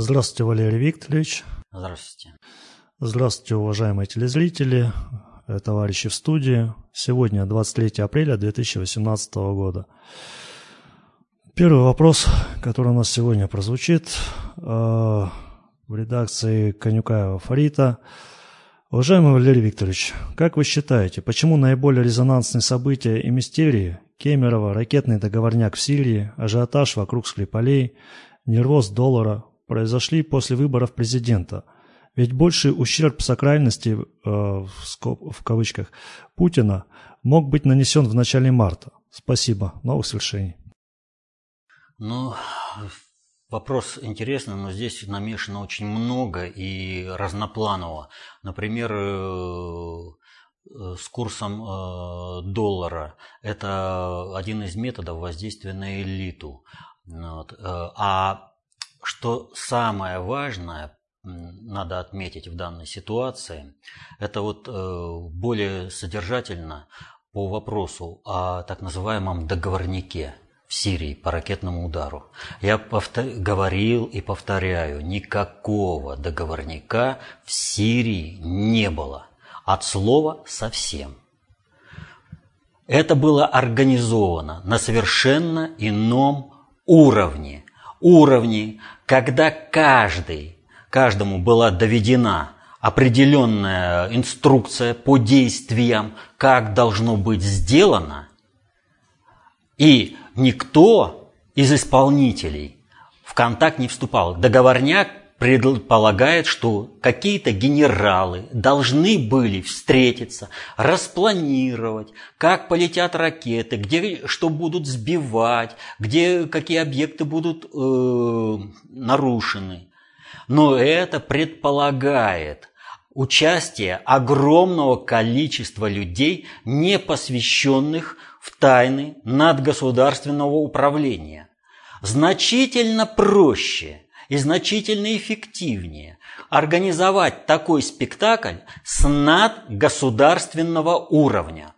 Здравствуйте, Валерий Викторович. Здравствуйте. Здравствуйте, уважаемые телезрители, э, товарищи в студии. Сегодня 23 апреля 2018 года. Первый вопрос, который у нас сегодня прозвучит э, в редакции Конюкаева Фарита. Уважаемый Валерий Викторович, как вы считаете, почему наиболее резонансные события и мистерии Кемерово, ракетный договорняк в Сирии, ажиотаж вокруг Склепалей, нервоз доллара произошли после выборов президента? Ведь больший ущерб сакральности, э, в, скоб, в кавычках, Путина мог быть нанесен в начале марта. Спасибо. Новых свершений. Ну, вопрос интересный, но здесь намешано очень много и разнопланово. Например, э, э, с курсом э, доллара. Это один из методов воздействия на элиту. Вот. А что самое важное, надо отметить в данной ситуации, это вот более содержательно по вопросу о так называемом договорнике – в Сирии по ракетному удару. Я повтор... говорил и повторяю, никакого договорника в Сирии не было. От слова совсем. Это было организовано на совершенно ином уровне. Уровне, когда каждый, каждому была доведена определенная инструкция по действиям, как должно быть сделано, и никто из исполнителей в контакт не вступал. Договорняк предполагает, что какие-то генералы должны были встретиться, распланировать, как полетят ракеты, где что будут сбивать, где какие объекты будут э, нарушены. Но это предполагает участие огромного количества людей, не посвященных в тайны надгосударственного управления. Значительно проще и значительно эффективнее организовать такой спектакль с надгосударственного уровня.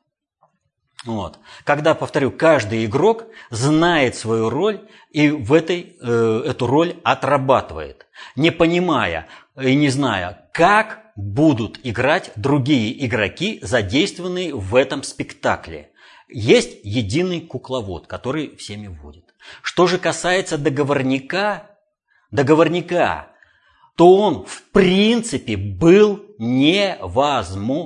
Вот. Когда, повторю, каждый игрок знает свою роль и в этой, э, эту роль отрабатывает, не понимая и не зная, как будут играть другие игроки, задействованные в этом спектакле. Есть единый кукловод, который всеми вводит. Что же касается договорника, договорника, то он в принципе был невозможен.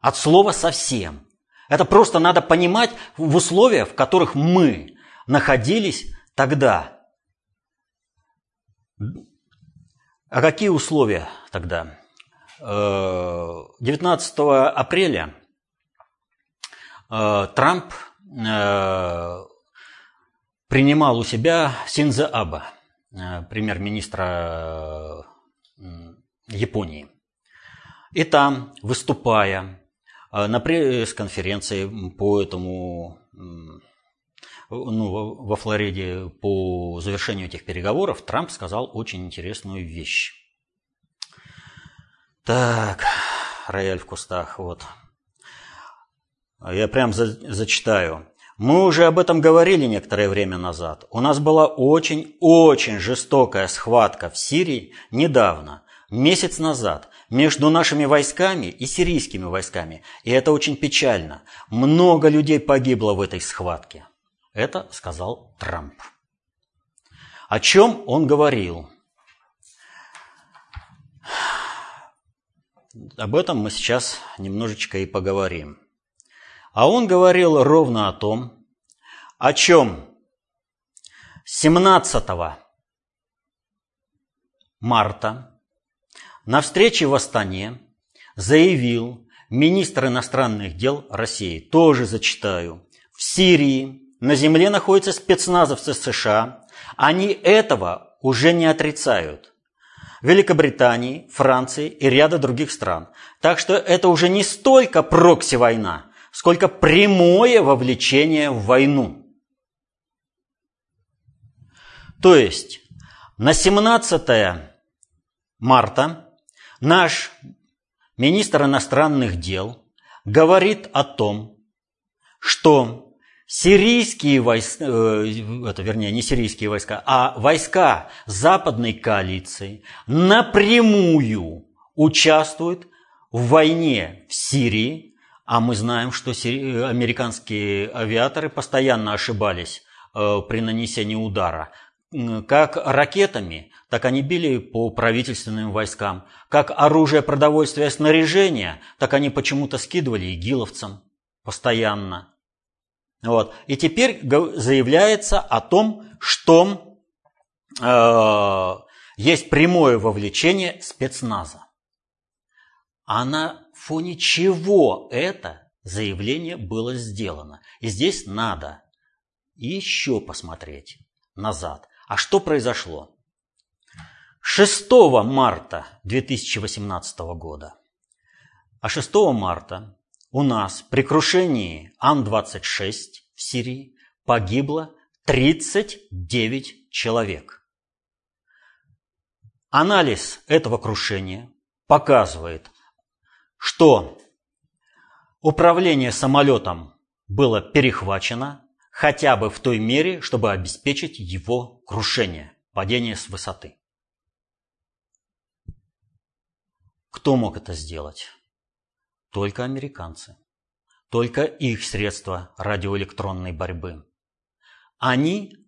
От слова совсем. Это просто надо понимать в условиях, в которых мы находились тогда. А какие условия тогда? 19 э, апреля Э, Трамп э, принимал у себя Синза Аба, э, премьер-министра Японии. И там, выступая на пресс-конференции по этому, ну, во Флориде по завершению этих переговоров, Трамп сказал очень интересную вещь. Так, рояль в кустах, вот. Я прям за, зачитаю. Мы уже об этом говорили некоторое время назад. У нас была очень-очень жестокая схватка в Сирии недавно, месяц назад, между нашими войсками и сирийскими войсками. И это очень печально. Много людей погибло в этой схватке. Это сказал Трамп. О чем он говорил? Об этом мы сейчас немножечко и поговорим. А он говорил ровно о том, о чем 17 марта на встрече в Астане заявил министр иностранных дел России, тоже зачитаю, в Сирии на земле находятся спецназовцы США, они этого уже не отрицают. Великобритании, Франции и ряда других стран. Так что это уже не столько прокси-война, сколько прямое вовлечение в войну. То есть на 17 марта наш министр иностранных дел говорит о том, что сирийские войска, э, это вернее не сирийские войска, а войска западной коалиции напрямую участвуют в войне в Сирии, а мы знаем, что сири... американские авиаторы постоянно ошибались э, при нанесении удара, как ракетами, так они били по правительственным войскам, как оружие, продовольствие, снаряжение, так они почему-то скидывали игиловцам постоянно. Вот. И теперь заявляется о том, что э, есть прямое вовлечение спецназа. А на фоне чего это заявление было сделано? И здесь надо еще посмотреть назад. А что произошло? 6 марта 2018 года. А 6 марта у нас при крушении Ан-26 в Сирии погибло 39 человек. Анализ этого крушения показывает, что управление самолетом было перехвачено хотя бы в той мере, чтобы обеспечить его крушение, падение с высоты. Кто мог это сделать? Только американцы. Только их средства радиоэлектронной борьбы. Они,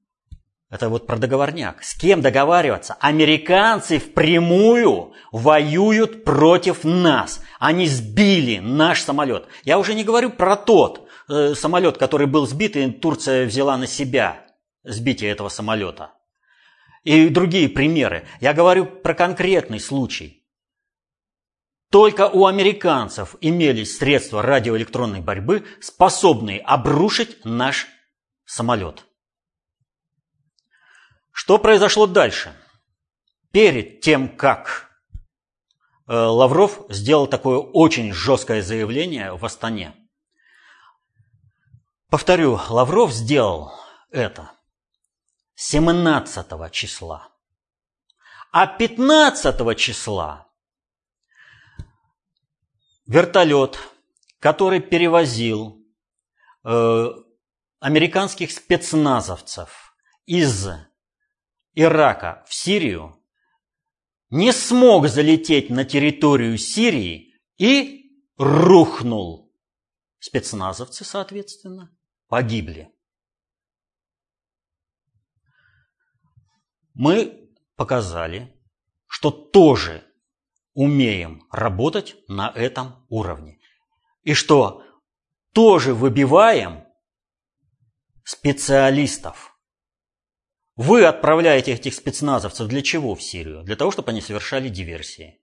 это вот про договорняк, с кем договариваться? Американцы впрямую воюют против нас. Они сбили наш самолет. Я уже не говорю про тот э, самолет, который был сбит, и Турция взяла на себя сбитие этого самолета. И другие примеры. Я говорю про конкретный случай – только у американцев имелись средства радиоэлектронной борьбы, способные обрушить наш самолет. Что произошло дальше? Перед тем, как э, Лавров сделал такое очень жесткое заявление в Астане. Повторю, Лавров сделал это 17 числа. А 15 числа вертолет, который перевозил э, американских спецназовцев из Ирака в Сирию, не смог залететь на территорию Сирии и рухнул. Спецназовцы, соответственно, погибли. Мы показали, что тоже умеем работать на этом уровне. И что тоже выбиваем специалистов. Вы отправляете этих спецназовцев для чего в Сирию? Для того, чтобы они совершали диверсии.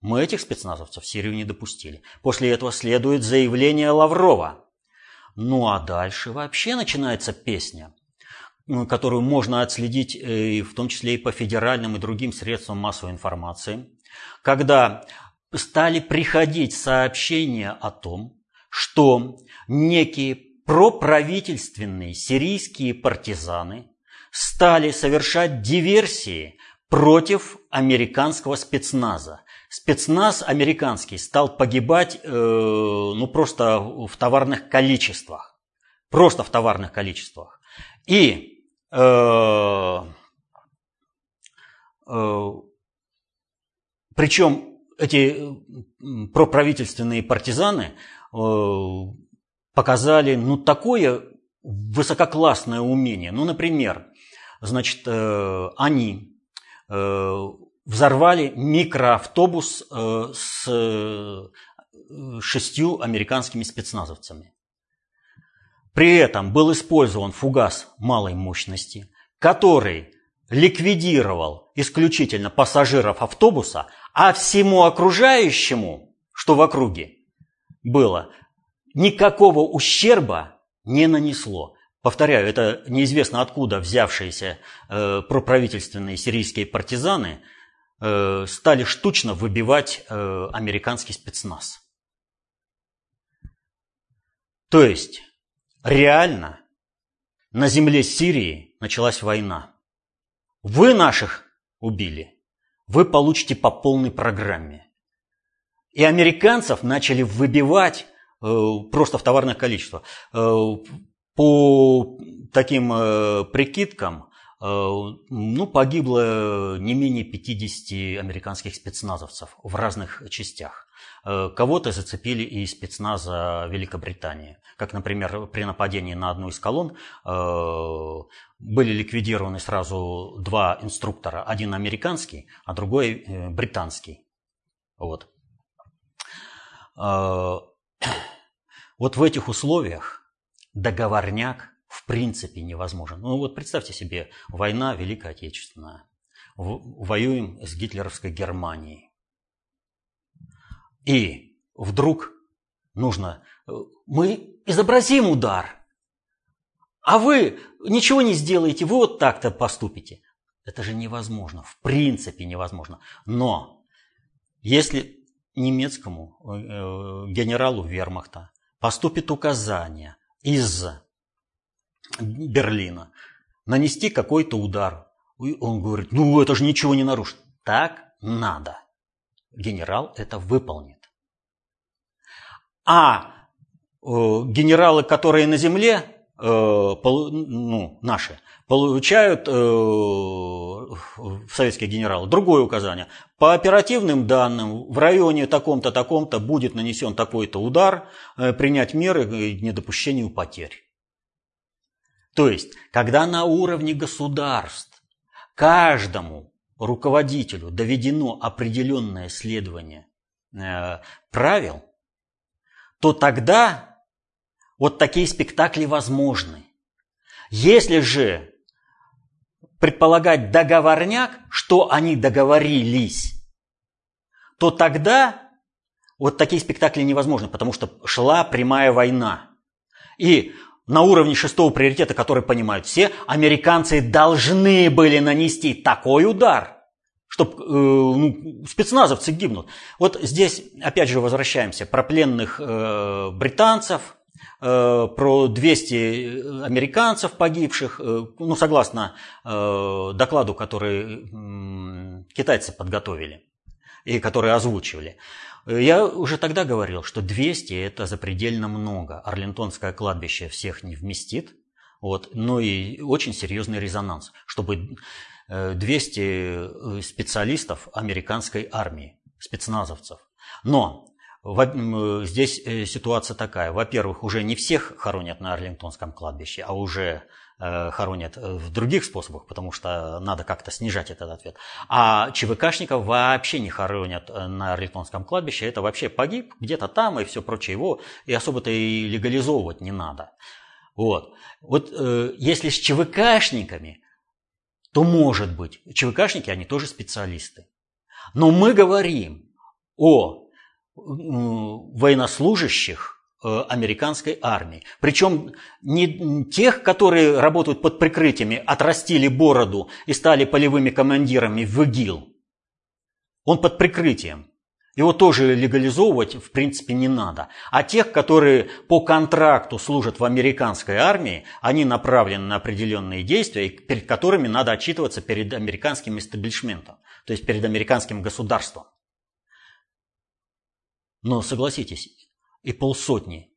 Мы этих спецназовцев в Сирию не допустили. После этого следует заявление Лаврова. Ну а дальше вообще начинается песня, которую можно отследить э, в том числе и по федеральным и другим средствам массовой информации когда стали приходить сообщения о том, что некие проправительственные сирийские партизаны стали совершать диверсии против американского спецназа. Спецназ американский стал погибать э, ну, просто в товарных количествах. Просто в товарных количествах. И э, э, причем эти проправительственные партизаны э, показали ну, такое высококлассное умение. Ну, например, значит, э, они э, взорвали микроавтобус с шестью американскими спецназовцами. При этом был использован фугас малой мощности, который ликвидировал исключительно пассажиров автобуса, а всему окружающему, что в округе было, никакого ущерба не нанесло. Повторяю, это неизвестно откуда взявшиеся э, проправительственные сирийские партизаны э, стали штучно выбивать э, американский спецназ. То есть реально на земле Сирии началась война. Вы наших убили, вы получите по полной программе. И американцев начали выбивать э, просто в товарное количество. Э, по таким э, прикидкам, э, ну, погибло не менее 50 американских спецназовцев в разных частях. Э, кого-то зацепили и спецназа Великобритании. Как, например, при нападении на одну из колонн были ликвидированы сразу два инструктора. Один американский, а другой британский. Вот. Вот в этих условиях договорняк в принципе невозможен. Ну вот представьте себе, война Великая Отечественная. Воюем с гитлеровской Германией. И вдруг нужно, э, мы изобразим удар, а вы ничего не сделаете, вы вот так-то поступите. Это же невозможно, в принципе невозможно. Но если немецкому э, генералу вермахта поступит указание из Берлина нанести какой-то удар, он говорит, ну это же ничего не нарушит. Так надо генерал это выполнит. А э, генералы, которые на земле, ну, наши, получают, э, советские генералы, другое указание. По оперативным данным, в районе таком-то, таком-то будет нанесен такой-то удар, э, принять меры к недопущению потерь. То есть, когда на уровне государств каждому руководителю доведено определенное следование э, правил, то тогда вот такие спектакли возможны. Если же предполагать договорняк, что они договорились, то тогда вот такие спектакли невозможны, потому что шла прямая война. И на уровне шестого приоритета, который понимают все, американцы должны были нанести такой удар, чтобы э, ну, спецназовцы гибнут. Вот здесь, опять же, возвращаемся про пленных э, британцев, про 200 американцев погибших, э, ну, согласно э, докладу, который э, китайцы подготовили и который озвучивали. Я уже тогда говорил, что 200 это запредельно много. Арлинтонское кладбище всех не вместит. Вот, но и очень серьезный резонанс, чтобы 200 э, э, специалистов американской армии, спецназовцев. Но здесь э, ситуация такая. Во-первых, уже не всех хоронят на Арлингтонском кладбище, а уже Э, хоронят э, в других способах, потому что надо как-то снижать этот ответ. А ЧВКшников вообще не хоронят э, на Арлитонском кладбище. Это вообще погиб где-то там и все прочее. Его и особо-то и легализовывать не надо. Вот. Вот э, если с ЧВКшниками, то может быть. ЧВКшники, они тоже специалисты. Но мы говорим о военнослужащих, Э, американской армии. Причем не тех, которые работают под прикрытиями, отрастили бороду и стали полевыми командирами в ИГИЛ. Он под прикрытием. Его тоже легализовывать, в принципе, не надо. А тех, которые по контракту служат в американской армии, они направлены на определенные действия, перед которыми надо отчитываться перед американским истеблишментом, то есть перед американским государством. Но согласитесь, и полсотни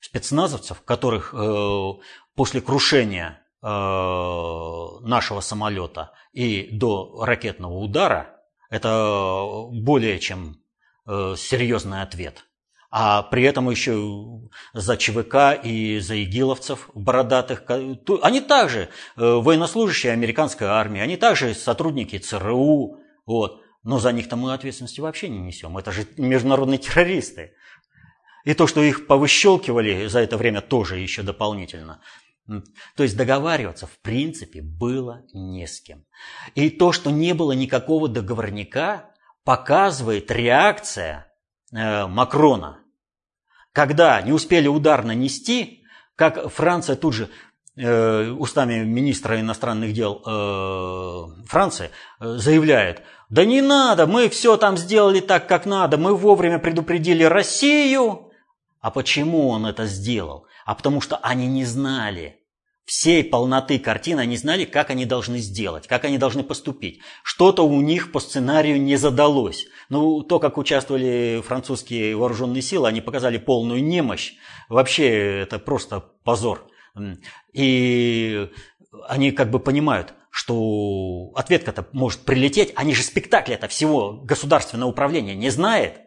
спецназовцев, которых э, после крушения э, нашего самолета и до ракетного удара это более чем э, серьезный ответ. А при этом еще за ЧВК и за игиловцев бородатых, они также э, военнослужащие американской армии, они также сотрудники ЦРУ, вот. Но за них-то мы ответственности вообще не несем. Это же международные террористы. И то, что их повыщелкивали за это время тоже еще дополнительно. То есть договариваться в принципе было не с кем. И то, что не было никакого договорника, показывает реакция э, Макрона. Когда не успели удар нанести, как Франция тут же устами министра иностранных дел э, Франции э, заявляет, да не надо, мы все там сделали так, как надо, мы вовремя предупредили Россию, а почему он это сделал? А потому что они не знали всей полноты картины, они знали, как они должны сделать, как они должны поступить. Что-то у них по сценарию не задалось. Ну, то, как участвовали французские вооруженные силы, они показали полную немощь. Вообще, это просто позор И они как бы понимают, что ответка-то может прилететь, они же спектакли это всего государственное управление не знает.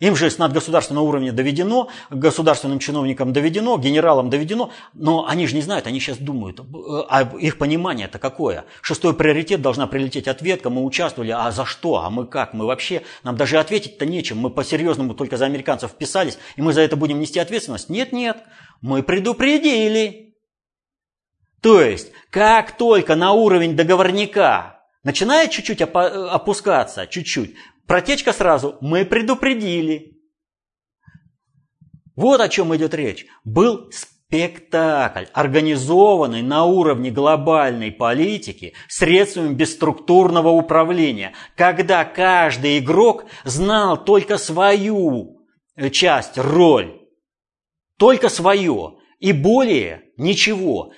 Им же с надгосударственного уровня доведено, государственным чиновникам доведено, генералам доведено, но они же не знают, они сейчас думают, а их понимание это какое? Шестой приоритет должна прилететь ответка, мы участвовали, а за что, а мы как, мы вообще, нам даже ответить-то нечем, мы по-серьезному только за американцев вписались, и мы за это будем нести ответственность? Нет, нет, мы предупредили. То есть, как только на уровень договорника начинает чуть-чуть опускаться, чуть-чуть, Протечка сразу. Мы предупредили. Вот о чем идет речь. Был спектакль, организованный на уровне глобальной политики средствами бесструктурного управления, когда каждый игрок знал только свою часть, роль, только свое, и более ничего.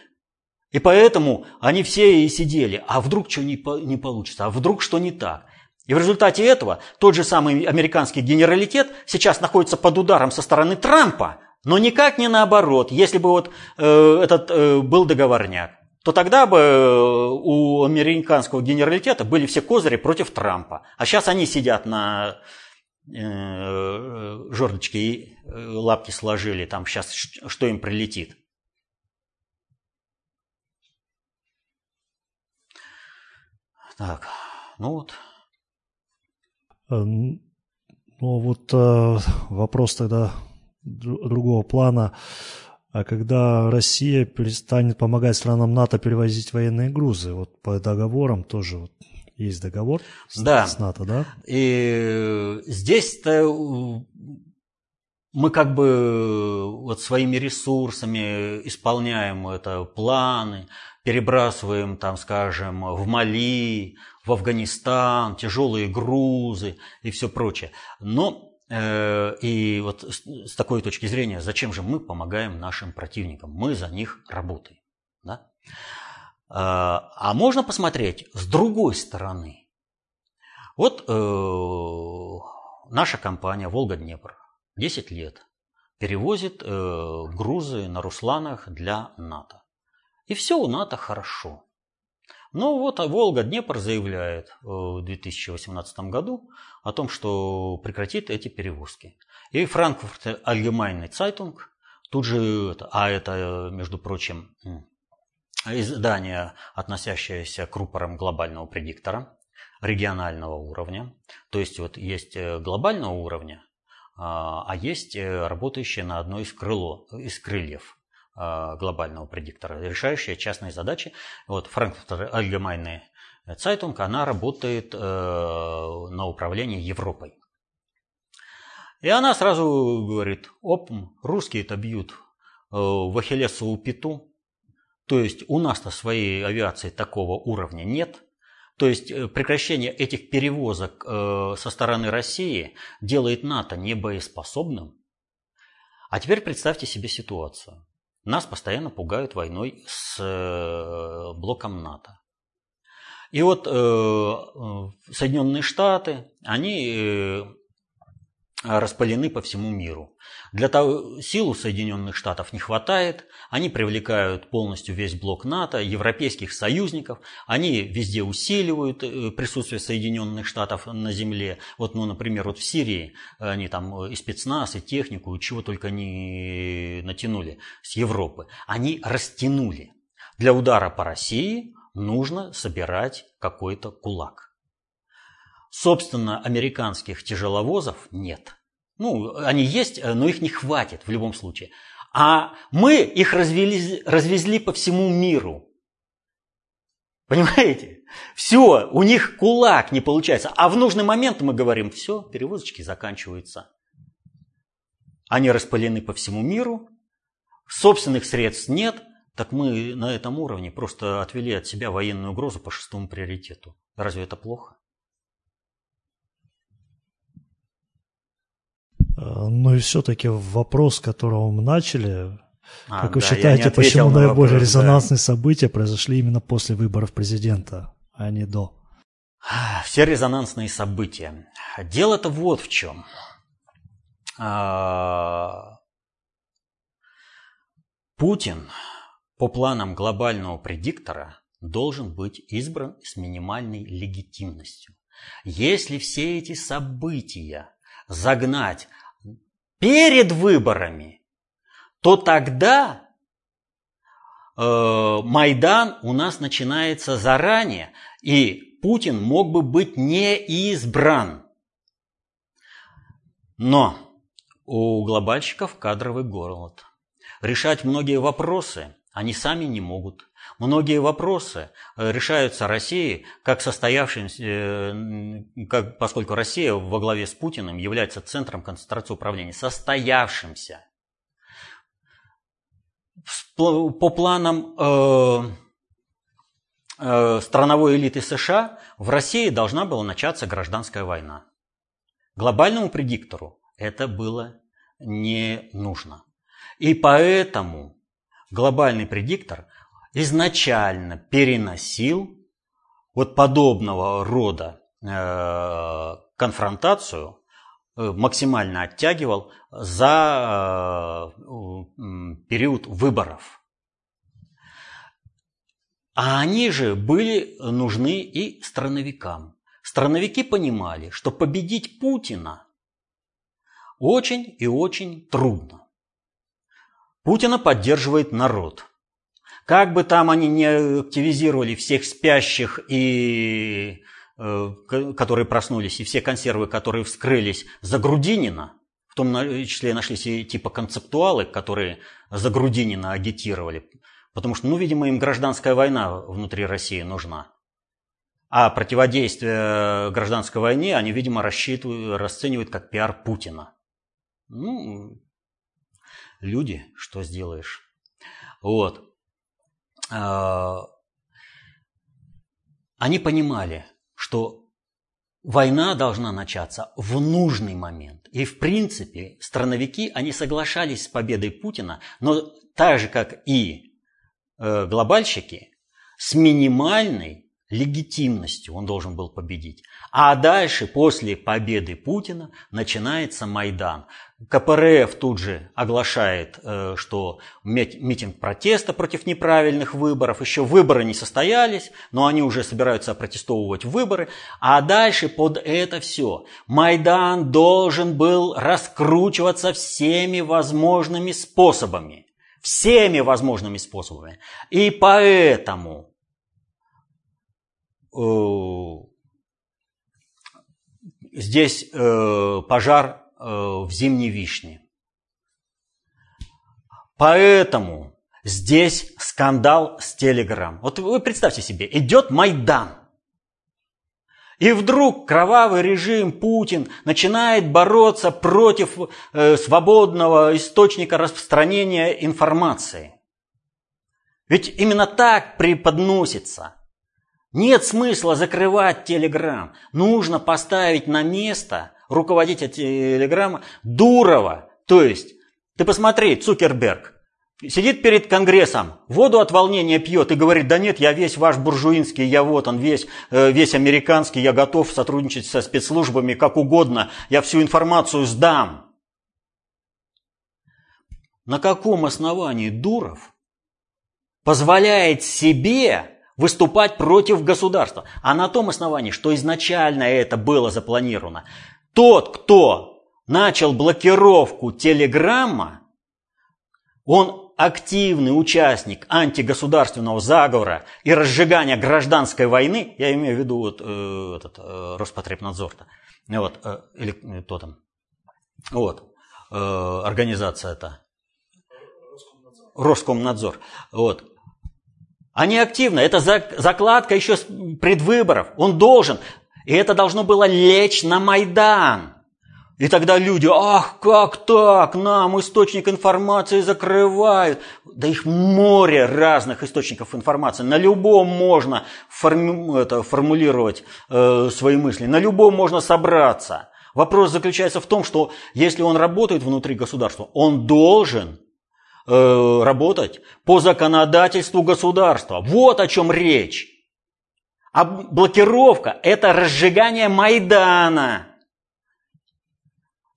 И поэтому они все и сидели, а вдруг что не, получится, а вдруг что не так. И в результате этого тот же самый американский генералитет сейчас находится под ударом со стороны Трампа, но никак не наоборот. Если бы вот э, этот э, был договорняк, то тогда бы э, у американского генералитета были все козыри против Трампа. А сейчас они сидят на э, жердочке и э, лапки сложили, там сейчас что им прилетит. Так, ну вот. Э, ну вот вопрос тогда другого плана. А когда Россия перестанет помогать странам НАТО перевозить военные грузы, вот по договорам тоже вот есть договор с, да. с НАТО, да? И здесь-то мы как бы вот своими ресурсами исполняем это планы, перебрасываем там, скажем, в Мали, в Афганистан, тяжелые грузы и все прочее. Но э, и вот с такой точки зрения, зачем же мы помогаем нашим противникам? Мы за них работаем. Да? А, можно посмотреть с другой стороны. Вот э, наша компания «Волга-Днепр» 10 лет перевозит э, грузы на Русланах для НАТО. И все у НАТО хорошо. Ну вот а Волга Днепр заявляет в 2018 году о том, что прекратит эти перевозки. И Франкфурт Allgemeine Zeitung тут же, а это, между прочим, издание, относящееся к рупорам глобального предиктора, регионального уровня. То есть вот есть э, глобального уровня, а, а есть э, работающие на одной из, крыло, из крыльев. А, глобального предиктора, решающая частные задачи. Вот Frankfurter Allgemeine Zeitung, она работает э, на управлении Европой. И она сразу говорит, оп, русские это бьют в Ахиллесову пету, то есть у нас-то своей авиации такого уровня нет. То есть э, прекращение этих перевозок со стороны России делает НАТО небоеспособным. А теперь представьте себе ситуацию. Нас постоянно пугают войной с э, блоком НАТО. И вот э, э, Соединенные Штаты, они распылены по всему миру. Для того сил у Соединенных Штатов не хватает, они привлекают полностью весь блок НАТО, европейских союзников, они везде усиливают э, присутствие Соединенных Штатов на земле. Вот, ну, например, вот в Сирии они там и спецназ, и технику, и чего только не натянули с Европы. Они растянули. Для удара по России нужно собирать какой-то кулак. Собственно, американских тяжеловозов нет. Ну, они есть, но их не хватит в любом случае. А мы их развели, развезли по всему миру. Понимаете? Все, у них кулак не получается. А в нужный момент мы говорим, все, перевозочки заканчиваются. Они распылены по всему миру, собственных средств нет, так мы на этом уровне просто отвели от себя военную угрозу по шестому приоритету. Разве это плохо? Ну и все-таки вопрос, которого мы начали, а, как вы да, считаете, почему наиболее вопрос, резонансные да. события произошли именно после выборов президента, а не до? Все резонансные события. Дело-то вот в чем. А, Путин по планам глобального предиктора должен быть избран с минимальной легитимностью. Если все эти события загнать перед выборами, то тогда э, Майдан у нас начинается заранее, и Путин мог бы быть не избран. Но у глобальщиков кадровый голод. Решать многие вопросы они сами не могут. Многие вопросы э, решаются Россией, как состоявшимся, э, как, поскольку Россия во главе с Путиным является центром концентрации управления, состоявшимся. По планам э, э, страновой элиты США в России должна была начаться гражданская война. Глобальному предиктору это было не нужно. И поэтому глобальный предиктор изначально переносил вот подобного рода э, конфронтацию, э, максимально оттягивал за э, период выборов. А они же были нужны и страновикам. Страновики понимали, что победить Путина очень и очень трудно. Путина поддерживает народ. Как бы там они не активизировали всех спящих и э, которые проснулись, и все консервы, которые вскрылись за Грудинина, в том числе нашлись и типа концептуалы, которые за Грудинина агитировали, потому что, ну, видимо, им гражданская война внутри России нужна. А противодействие гражданской войне они, видимо, рассчитывают, расценивают как пиар Путина. Ну, люди, что сделаешь. Вот. А, они понимали, что война должна начаться в нужный момент. И, в принципе, страновики, они соглашались с победой Путина, но так же, как и э, глобальщики, с минимальной легитимностью он должен был победить. А дальше, после победы Путина, начинается Майдан. КПРФ тут же оглашает, э, что митинг протеста против неправильных выборов, еще выборы не состоялись, но они уже собираются протестовывать выборы. А дальше под это все Майдан должен был раскручиваться всеми возможными способами. Всеми возможными способами. И поэтому здесь э, пожар э, в зимней вишне. Поэтому здесь скандал с Телеграм. Вот вы представьте себе, идет Майдан. И вдруг кровавый режим Путин начинает бороться против э, свободного источника распространения информации. Ведь именно так преподносится нет смысла закрывать Телеграм. Нужно поставить на место руководителя Телеграма Дурова. То есть, ты посмотри, Цукерберг сидит перед Конгрессом, воду от волнения пьет и говорит, да нет, я весь ваш буржуинский, я вот он, весь, э, весь американский, я готов сотрудничать со спецслужбами как угодно, я всю информацию сдам. На каком основании Дуров позволяет себе выступать против государства. А на том основании, что изначально это было запланировано, тот, кто начал блокировку телеграмма, он активный участник антигосударственного заговора и разжигания гражданской войны, я имею в виду вот, э, этот, э, Роспотребнадзор, вот, э, или кто там, вот, э, организация это, Роскомнадзор, вот, они активно. Это закладка еще предвыборов. Он должен. И это должно было лечь на Майдан. И тогда люди, ах, как так, нам источник информации закрывают. Да их море разных источников информации. На любом можно форми- это, формулировать э, свои мысли, на любом можно собраться. Вопрос заключается в том, что если он работает внутри государства, он должен Э, работать по законодательству государства. Вот о чем речь. А блокировка – это разжигание Майдана.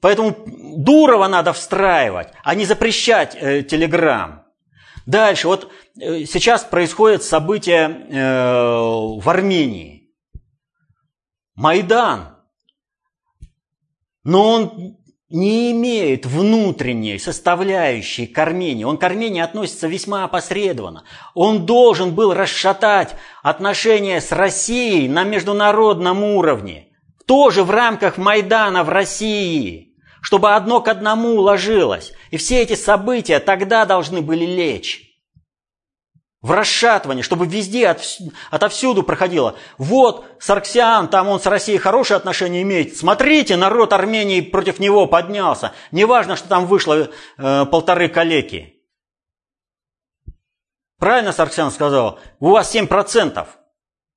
Поэтому Дурова надо встраивать, а не запрещать э, Телеграм. Дальше, вот э, сейчас происходят события э, в Армении. Майдан. Но он не имеет внутренней составляющей к Армении. Он к Армении относится весьма опосредованно. Он должен был расшатать отношения с Россией на международном уровне. Тоже в рамках Майдана в России. Чтобы одно к одному уложилось. И все эти события тогда должны были лечь в расшатывании, чтобы везде, от, отовсюду проходило. Вот Сарксиан, там он с Россией хорошие отношения имеет. Смотрите, народ Армении против него поднялся. Неважно, что там вышло э, полторы калеки. Правильно Сарксиан сказал? У вас 7%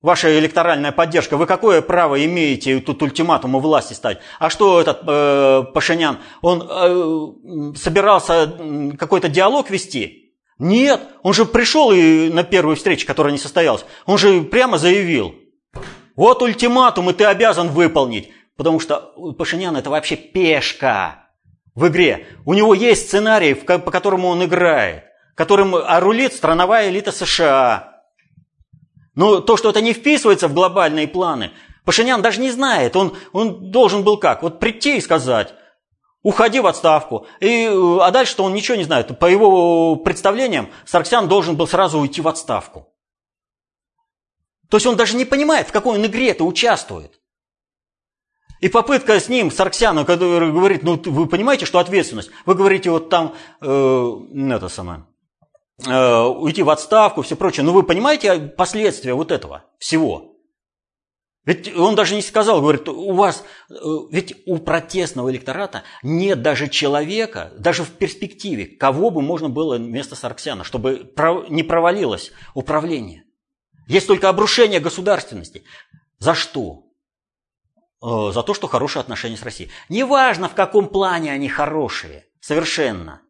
ваша электоральная поддержка. Вы какое право имеете тут ультиматуму власти стать? А что этот э, Пашинян? Он э, собирался какой-то диалог вести? Нет, он же пришел и на первую встречу, которая не состоялась, он же прямо заявил, вот ультиматум, и ты обязан выполнить. Потому что Пашинян это вообще пешка в игре. У него есть сценарий, по которому он играет, которым рулит страновая элита США. Но то, что это не вписывается в глобальные планы, Пашинян даже не знает. Он, он должен был как? Вот прийти и сказать, Уходи в отставку. И, а дальше-то он ничего не знает. По его представлениям Сарксян должен был сразу уйти в отставку. То есть он даже не понимает, в какой он игре это участвует. И попытка с ним, Сарксяна, который говорит, ну вы понимаете, что ответственность? Вы говорите, вот там, э, это самое, э, уйти в отставку, все прочее. Но вы понимаете последствия вот этого всего? Ведь он даже не сказал, говорит, у вас, э, ведь у протестного электората нет даже человека, даже в перспективе, кого бы можно было вместо Сарксяна, чтобы не провалилось управление. Есть только обрушение государственности. За что? Э, за то, что хорошие отношения с Россией. Неважно, в каком плане они хорошие, совершенно.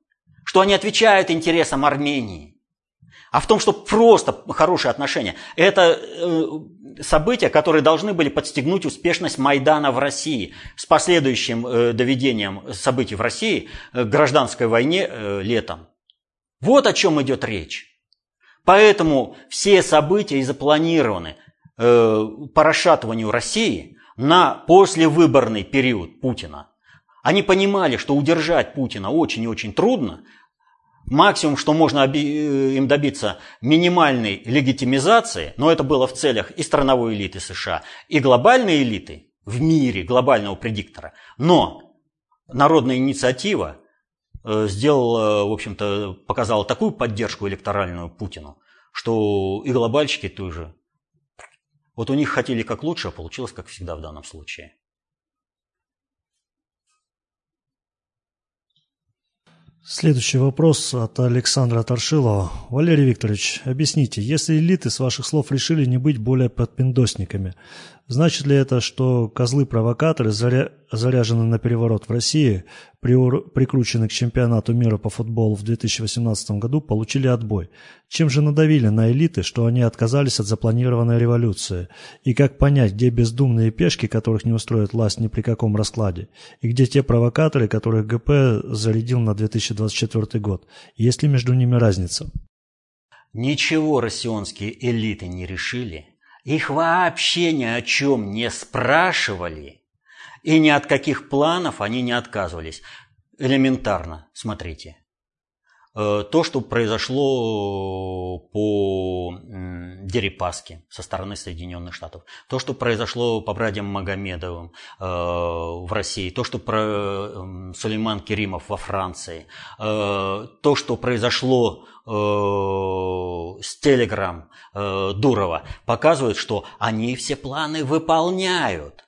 Что они отвечают интересам Армении. А в том, что просто хорошие отношения. Это э, события, которые должны были подстегнуть успешность Майдана в России с последующим э, доведением событий в России э, гражданской войне летом. Вот о чем идет речь. Поэтому все события и запланированы по расшатыванию России на послевыборный период Путина. Они понимали, что удержать Путина очень и очень трудно, Максимум, что можно э, им добиться минимальной легитимизации, но это было в целях и страновой элиты США, и глобальной элиты в мире, глобального предиктора. Но народная инициатива э, сделала, в общем-то, показала такую поддержку электоральную Путину, что и глобальщики тоже. Вот у них хотели как лучше, а получилось как всегда в данном случае. Следующий вопрос от Александра Торшилова. Валерий Викторович, объясните, если элиты с ваших слов решили не быть более подпиндосниками, значит ли это, что козлы-провокаторы, заря... заряженные на переворот в России, прикрученные к чемпионату мира по футболу в 2018 году, получили отбой? Чем же надавили на элиты, что они отказались от запланированной революции? И как понять, где бездумные пешки, которых не устроит власть ни при каком раскладе? И где те провокаторы, которых ГП зарядил на 2024 год? Есть ли между ними разница? Ничего россионские элиты не решили. Их вообще ни о чем не спрашивали. И ни от каких планов они не отказывались. Элементарно, смотрите. Э, то, что произошло по Дерипаске со стороны Соединенных Штатов, то, что произошло по братьям Магомедовым э, в России, то, что про Сулейман Керимов во Франции, э, то, что произошло с Телеграм Дурова, показывает, что они все планы выполняют.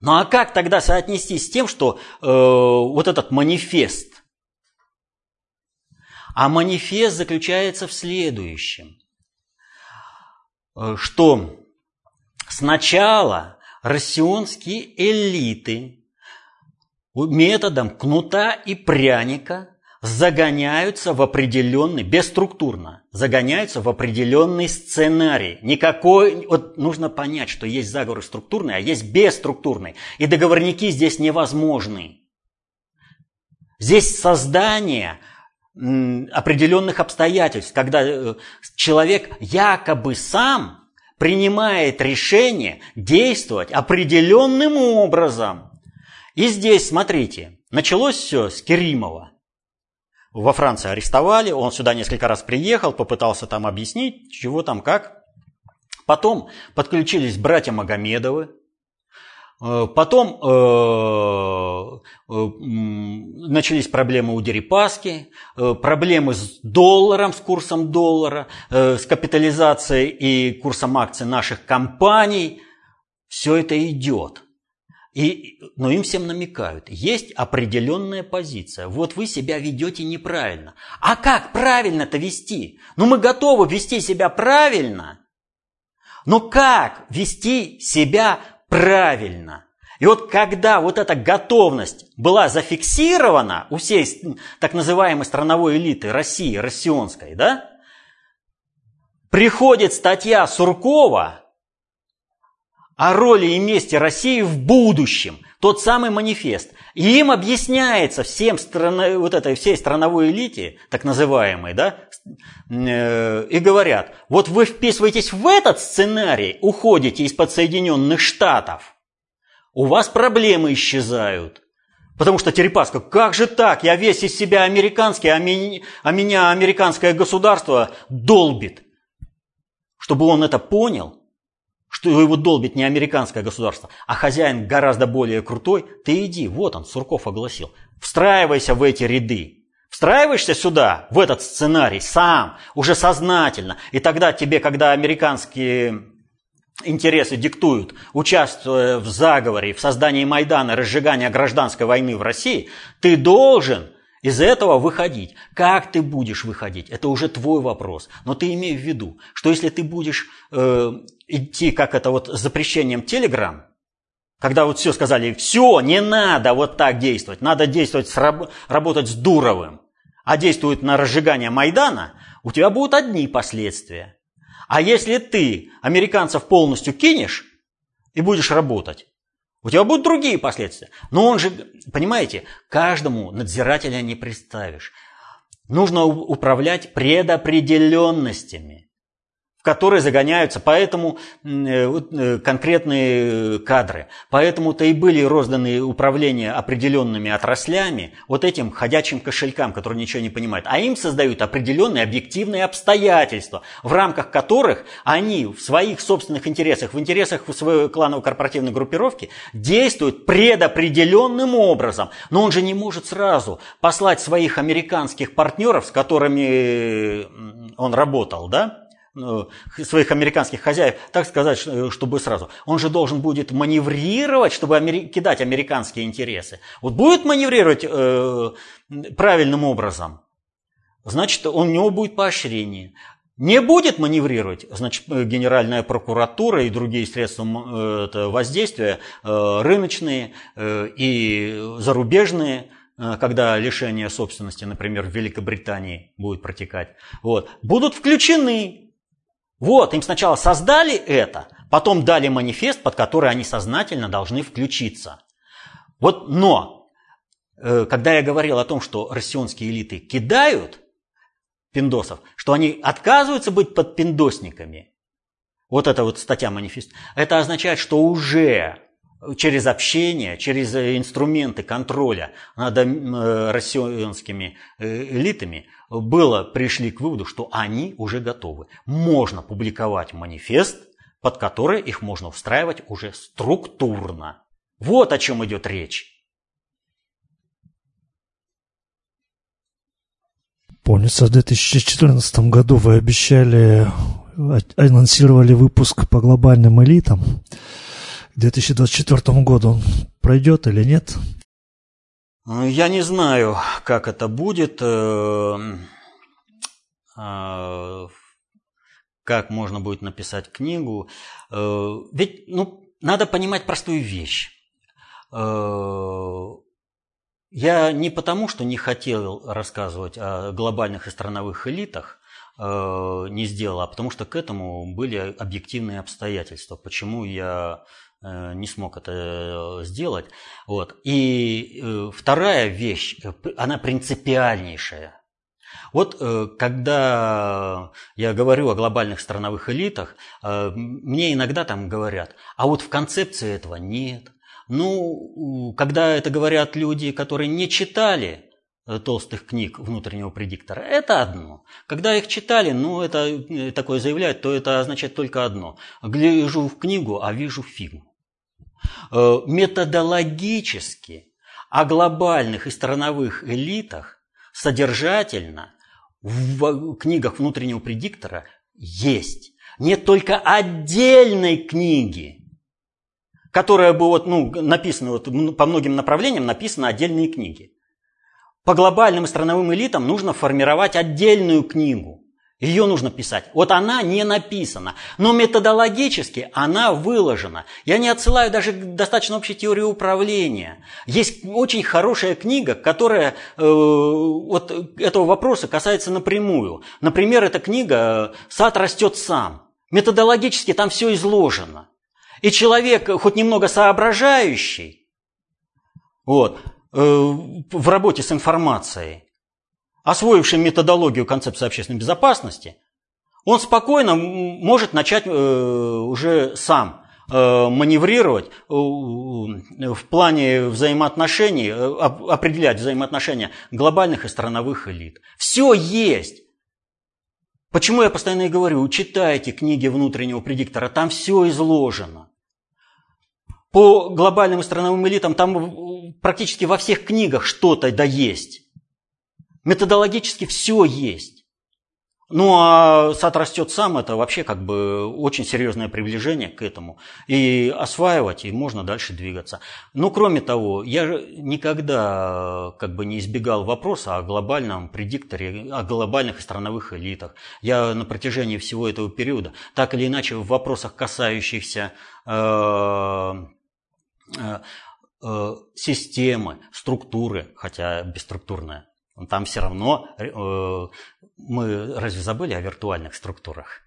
Ну а как тогда соотнести с тем, что вот этот манифест а манифест заключается в следующем, э, что сначала россионские элиты методом кнута и пряника загоняются в определенный, бесструктурно, загоняются в определенный сценарий. Никакой, вот нужно понять, что есть заговоры структурные, а есть бесструктурные. И договорники здесь невозможны. Здесь создание определенных обстоятельств, когда э, человек якобы сам принимает решение действовать определенным образом. И здесь, смотрите, началось все с Керимова. Во Франции арестовали, он сюда несколько раз приехал, попытался там объяснить, чего там, как. Потом подключились братья Магомедовы, потом э, э, начались проблемы у Дерипаски, проблемы с долларом, с курсом доллара, с капитализацией и курсом акций наших компаний. Все это идет. И, но им всем намекают, есть определенная позиция. Вот вы себя ведете неправильно. А как правильно-то вести? Ну мы готовы вести себя правильно. Но как вести себя правильно. И вот когда вот эта готовность была зафиксирована у всей так называемой страновой элиты России, россионской, да, приходит статья Суркова о роли и месте России в будущем, тот самый манифест. И им объясняется всем страна, вот этой всей страновой элите, так называемой, да, э, и говорят, вот вы вписываетесь в этот сценарий, уходите из-под Соединенных Штатов, у вас проблемы исчезают. Потому что Терепаска, как же так? Я весь из себя американский, а меня, а меня американское государство долбит. Чтобы он это понял, что его долбит не американское государство, а хозяин гораздо более крутой, ты иди, вот он, Сурков огласил, встраивайся в эти ряды. Встраиваешься сюда, в этот сценарий, сам, уже сознательно. И тогда тебе, когда американские интересы диктуют, участвуя в заговоре, в создании Майдана, разжигании гражданской войны в России, ты должен из этого выходить. Как ты будешь выходить, это уже твой вопрос. Но ты имей в виду, что если ты будешь э, идти как это вот с запрещением Телеграм, когда вот все сказали, все, не надо вот так действовать, надо действовать, с, работать с Дуровым, а действует на разжигание Майдана, у тебя будут одни последствия. А если ты американцев полностью кинешь и будешь работать, у тебя будут другие последствия. Но он же, понимаете, каждому надзирателя не представишь. Нужно управлять предопределенностями которые загоняются, поэтому э, э, конкретные кадры. Поэтому-то и были розданы управления определенными отраслями вот этим ходячим кошелькам, которые ничего не понимают. А им создают определенные объективные обстоятельства, в рамках которых они в своих собственных интересах, в интересах своей клановой корпоративной группировки действуют предопределенным образом. Но он же не может сразу послать своих американских партнеров, с которыми он работал, да, своих американских хозяев, так сказать, чтобы сразу. Он же должен будет маневрировать, чтобы кидать американские интересы. Вот будет маневрировать э, правильным образом, значит, у него будет поощрение. Не будет маневрировать, значит, Генеральная прокуратура и другие средства э, воздействия, э, рыночные э, и зарубежные, когда лишение собственности, например, в Великобритании будет протекать, вот, будут включены вот, им сначала создали это, потом дали манифест, под который они сознательно должны включиться. Вот, но, э, когда я говорил о том, что россионские элиты кидают пиндосов, что они отказываются быть подпиндосниками, вот эта вот статья манифест, это означает, что уже через общение, через инструменты контроля над э, россионскими э, элитами было, пришли к выводу, что они уже готовы. Можно публиковать манифест, под который их можно устраивать уже структурно. Вот о чем идет речь. Помнится, в 2014 году вы обещали, анонсировали выпуск по глобальным элитам. К 2024 году он пройдет или нет? Я не знаю, как это будет, э, э, как можно будет написать книгу. Э, ведь ну, надо понимать простую вещь. Я не потому, что не хотел рассказывать о глобальных и страновых элитах, не сделал, а потому что к этому были объективные обстоятельства, почему я Э, не смог это э, сделать. Вот. И э, вторая вещь, она принципиальнейшая. Вот э, когда я говорю о глобальных страновых элитах, э, мне иногда там говорят, а вот в концепции этого нет. Ну, когда это говорят люди, которые не читали Э, толстых книг внутреннего предиктора. Это одно. Когда их читали, ну, это э, такое заявляют, то это означает только одно. Гляжу в книгу, а вижу фигу. Э, методологически о глобальных и страновых элитах содержательно в книгах внутреннего предиктора есть. Нет только отдельной книги, которая бы вот, ну, написана вот, по многим направлениям, написаны отдельные книги. По глобальным страновым элитам нужно формировать отдельную книгу. Ее нужно писать. Вот она не написана, но методологически она выложена. Я не отсылаю даже к достаточно общей теории управления. Есть очень хорошая книга, которая э, вот этого вопроса касается напрямую. Например, эта книга «Сад растет сам». Методологически там все изложено. И человек, хоть немного соображающий, вот, Э, в работе с информацией, освоивший методологию концепции общественной безопасности, он спокойно может начать э, уже сам э, маневрировать в плане взаимоотношений, определять взаимоотношения глобальных и страновых элит. Все есть. Почему я постоянно и говорю, читайте книги внутреннего предиктора, там все изложено. По глобальным и страновым элитам там практически во всех книгах что-то да есть. Методологически все есть. Ну а сад растет сам, это вообще как бы очень серьезное приближение к этому. И осваивать, и можно дальше двигаться. Но кроме того, я никогда как бы не избегал вопроса о глобальном предикторе, о глобальных и страновых элитах. Я на протяжении всего этого периода, так или иначе, в вопросах, касающихся э, Э, э, системы, структуры, хотя бесструктурная. Там все равно э, мы разве забыли о виртуальных структурах?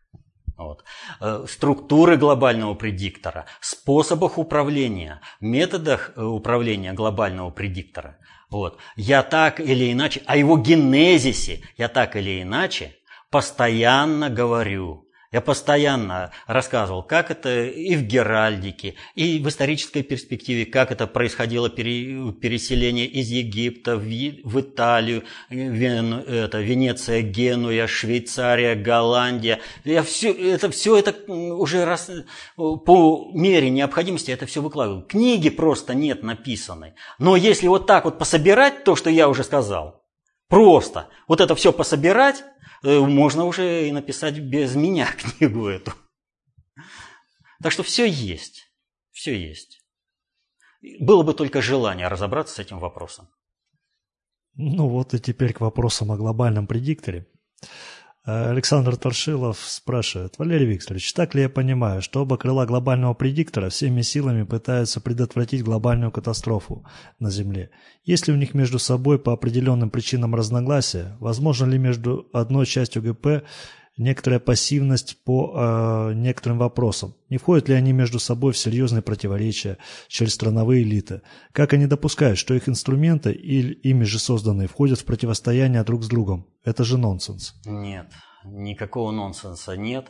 Вот. Структуры глобального предиктора, способах управления, методах управления глобального предиктора. Вот. Я так или иначе, о его генезисе я так или иначе постоянно говорю. Я постоянно рассказывал, как это и в Геральдике, и в исторической перспективе, как это происходило переселение из Египта в, Италию, Вен, это, Венеция, Генуя, Швейцария, Голландия. Я все, это все это уже раз, по мере необходимости это все выкладываю. Книги просто нет написаны. Но если вот так вот пособирать то, что я уже сказал, просто вот это все пособирать, можно уже и написать без меня книгу эту. Так что все есть. Все есть. Было бы только желание разобраться с этим вопросом. Ну вот и теперь к вопросам о глобальном предикторе. Александр Торшилов спрашивает, Валерий Викторович, так ли я понимаю, что оба крыла глобального предиктора всеми силами пытаются предотвратить глобальную катастрофу на Земле? Есть ли у них между собой по определенным причинам разногласия? Возможно ли между одной частью ГП некоторая пассивность по э, некоторым вопросам. Не входят ли они между собой в серьезные противоречия через страновые элиты? Как они допускают, что их инструменты или ими же созданные входят в противостояние друг с другом? Это же нонсенс. Нет, никакого нонсенса нет.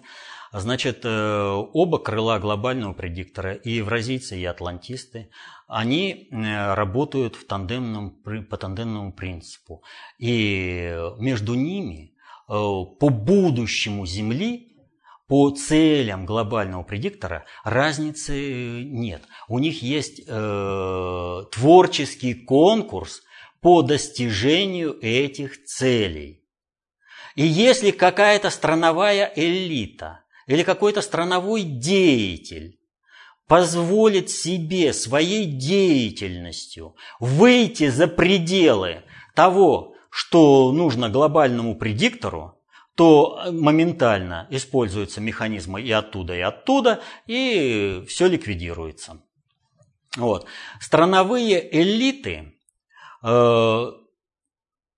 Значит, э, оба крыла глобального предиктора, и евразийцы, и атлантисты, они э, работают в тандемном, по тандемному принципу. И между ними по будущему Земли, по целям глобального предиктора разницы нет. У них есть э, творческий конкурс по достижению этих целей. И если какая-то страновая элита или какой-то страновой деятель позволит себе своей деятельностью выйти за пределы того, что нужно глобальному предиктору, то моментально используются механизмы и оттуда, и оттуда, и все ликвидируется. Вот. Страновые элиты, э,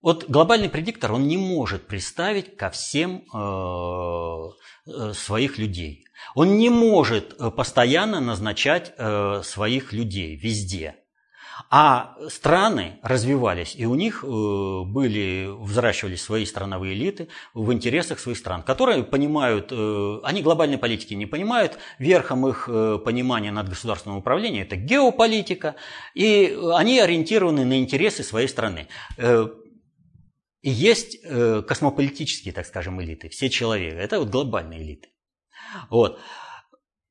вот глобальный предиктор, он не может представить ко всем э, э своих людей. Он не может э, постоянно назначать э, своих людей везде. А страны развивались, и у них э, были, взращивались свои страновые элиты в интересах своих стран, которые понимают, э, они глобальной политики не понимают, верхом их э, понимания над государственным управлением это геополитика, и они ориентированы на интересы своей страны. И есть космополитические, так скажем, элиты, все человека, это вот глобальные элиты. Вот.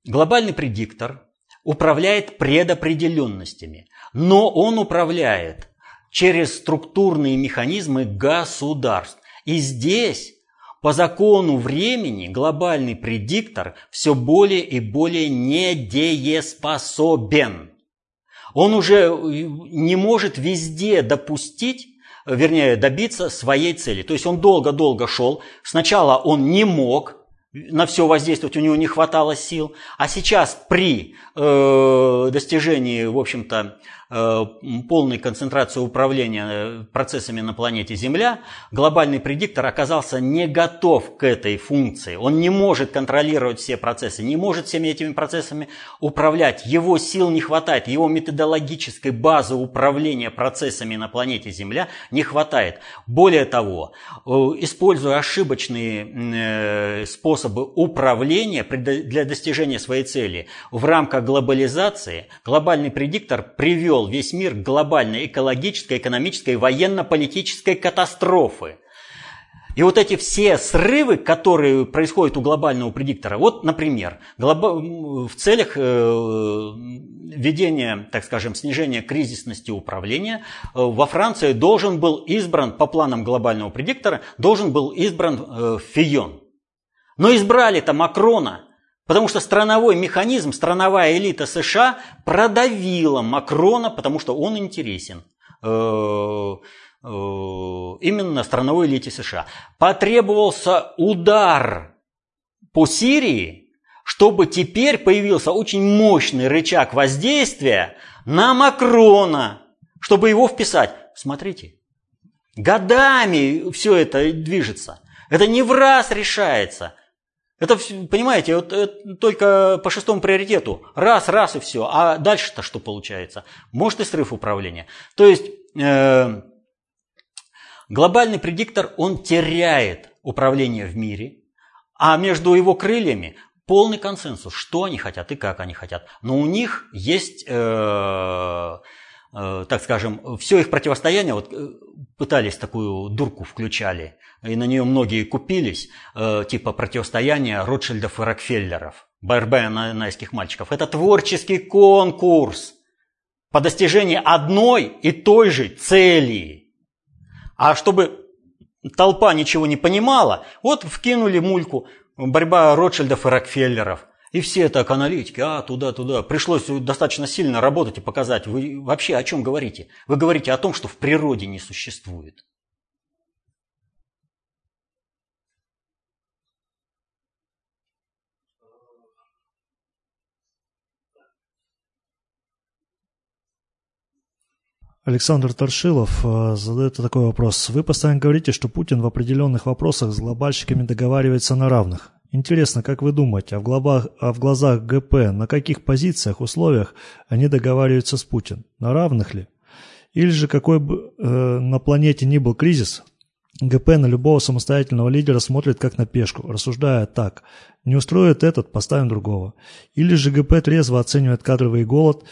Глобальный предиктор управляет предопределенностями, но он управляет через структурные механизмы государств. И здесь по закону времени глобальный предиктор все более и более недееспособен. Он уже не может везде допустить вернее, добиться своей цели. То есть он долго-долго шел. Сначала он не мог, на все воздействовать у него не хватало сил. А сейчас при э, достижении, в общем-то, полной концентрации управления э, процессами на планете Земля, глобальный предиктор оказался не готов к этой функции. Он не может контролировать все процессы, не может всеми этими процессами управлять. Его сил не хватает, его методологической базы управления процессами на планете Земля не хватает. Более того, э, используя ошибочные способы управления для достижения своей цели в рамках глобализации, глобальный предиктор привел привел весь мир к глобальной экологической, экономической, военно-политической катастрофы. И вот эти все срывы, которые происходят у глобального предиктора, вот, например, в целях э, ведения, так скажем, снижения кризисности управления, э, во Франции должен был избран, по планам глобального предиктора, должен был избран э, Фион. Но избрали-то Макрона, Потому что страновой механизм, страновая элита США продавила Макрона, потому что он интересен э, э, именно страновой элите США. Потребовался удар по Сирии, чтобы теперь появился очень мощный рычаг воздействия на Макрона, чтобы его вписать. Смотрите, годами все это движется. Это не в раз решается – это, понимаете, вот, это только по шестому приоритету. Раз, раз и все. А дальше-то что получается? Может и срыв управления. То есть э, глобальный предиктор, он теряет управление в мире, а между его крыльями полный консенсус, что они хотят и как они хотят. Но у них есть... Э, Э, так скажем, все их противостояние, вот э, пытались такую дурку включали, и на нее многие купились, э, типа противостояния Ротшильдов и Рокфеллеров, борьба найских мальчиков. Это творческий конкурс по достижению одной и той же цели. А чтобы толпа ничего не понимала, вот вкинули мульку борьба Ротшильдов и Рокфеллеров – и все так аналитики, а, туда-туда. Пришлось достаточно сильно работать и показать. Вы вообще о чем говорите? Вы говорите о том, что в природе не существует. Александр Торшилов э, задает такой вопрос. Вы постоянно говорите, что Путин в определенных вопросах с глобальщиками договаривается на равных. Интересно, как вы думаете, а в, глобах, а в глазах ГП на каких позициях, условиях они договариваются с Путин? На равных ли? Или же какой бы э, на планете ни был кризис, ГП на любого самостоятельного лидера смотрит как на пешку, рассуждая так. Не устроит этот, поставим другого. Или же ГП трезво оценивает кадровый голод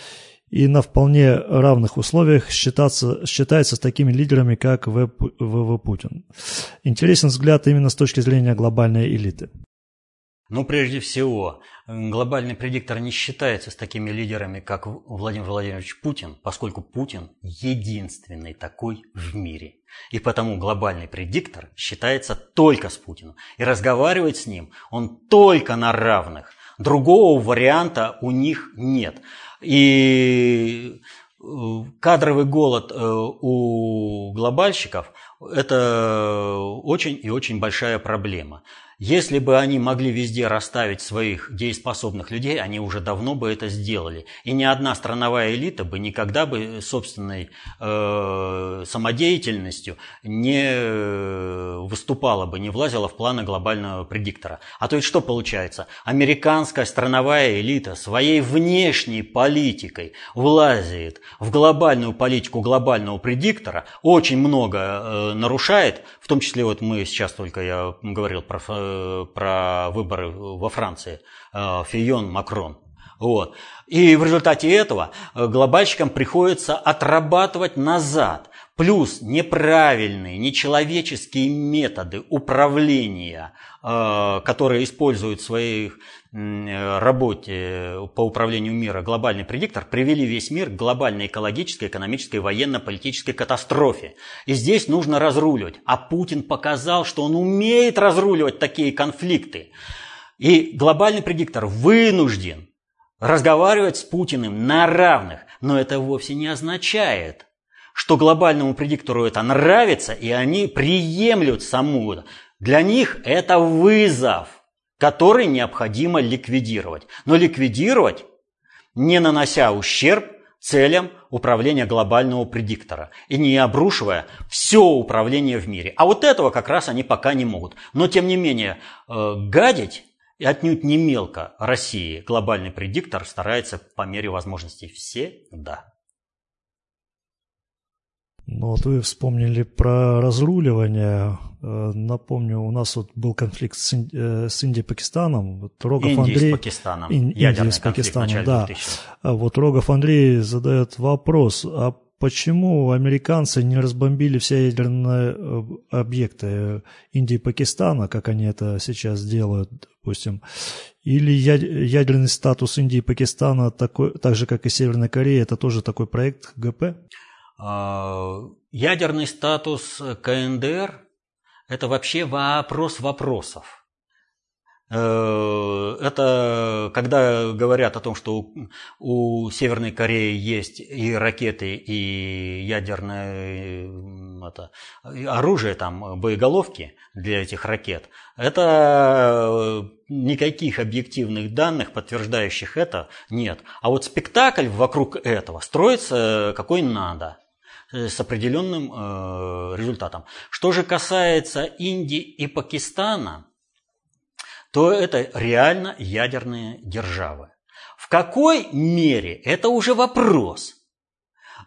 и на вполне равных условиях считаться, считается с такими лидерами, как ВВ Путин. Интересен взгляд именно с точки зрения глобальной элиты. Ну, прежде всего, глобальный предиктор не считается с такими лидерами, как Владимир Владимирович Путин, поскольку Путин единственный такой в мире. И потому глобальный предиктор считается только с Путиным. И разговаривать с ним он только на равных. Другого варианта у них нет. И э, кадровый голод э, у глобальщиков, это очень и очень большая проблема. Если бы они могли везде расставить своих дееспособных людей, они уже давно бы это сделали. И ни одна страновая элита бы никогда бы собственной э, самодеятельностью не э, выступала бы, не влазила в планы глобального предиктора. А то есть что получается? Американская страновая элита своей внешней политикой влазит в глобальную политику глобального предиктора, очень много э, нарушает, том числе вот мы сейчас только, я говорил про э, про выборы во Франции, э, Фион, Макрон. Вот. И в результате этого э, глобальщикам приходится отрабатывать назад. Плюс неправильные, нечеловеческие методы управления, э, которые используют в своих работе по управлению мира глобальный предиктор, привели весь мир к глобальной экологической, экономической, военно-политической катастрофе. И здесь нужно разруливать. А Путин показал, что он умеет разруливать такие конфликты. И глобальный предиктор вынужден разговаривать с Путиным на равных. Но это вовсе не означает, что глобальному предиктору это нравится, и они приемлют саму. Для них это вызов, который необходимо ликвидировать. Но ликвидировать, не нанося ущерб целям управления глобального предиктора и не обрушивая все управление в мире. А вот этого как раз они пока не могут. Но тем не менее, э, гадить и отнюдь не мелко России глобальный предиктор старается по мере возможностей всегда. Ну вот вы вспомнили про разруливание. Э, напомню, у нас вот был конфликт с, Инди... Э, с Индией и Пакистаном. Вот Рогов Индия Андрей... с Пакистаном. Ин... Индия с Пакистаном, да. 2000 а вот Рогов Андрей задает вопрос, а почему американцы не разбомбили все ядерные э, объекты Индии и Пакистана, как они это сейчас делают, допустим, или ядерный статус Индии и Пакистана, такой, так же, как и Северной Кореи, это тоже такой проект ГП? А, ядерный статус КНДР – это вообще вопрос вопросов. Э, это когда говорят о том, что у Северной Кореи есть и ракеты, и ядерное это, оружие, там, боеголовки для этих ракет, это никаких объективных данных, подтверждающих это, нет. А вот спектакль вокруг этого строится какой надо с определенным э, результатом. Что же касается Индии и Пакистана – то это реально ядерные державы. В какой мере – это уже вопрос.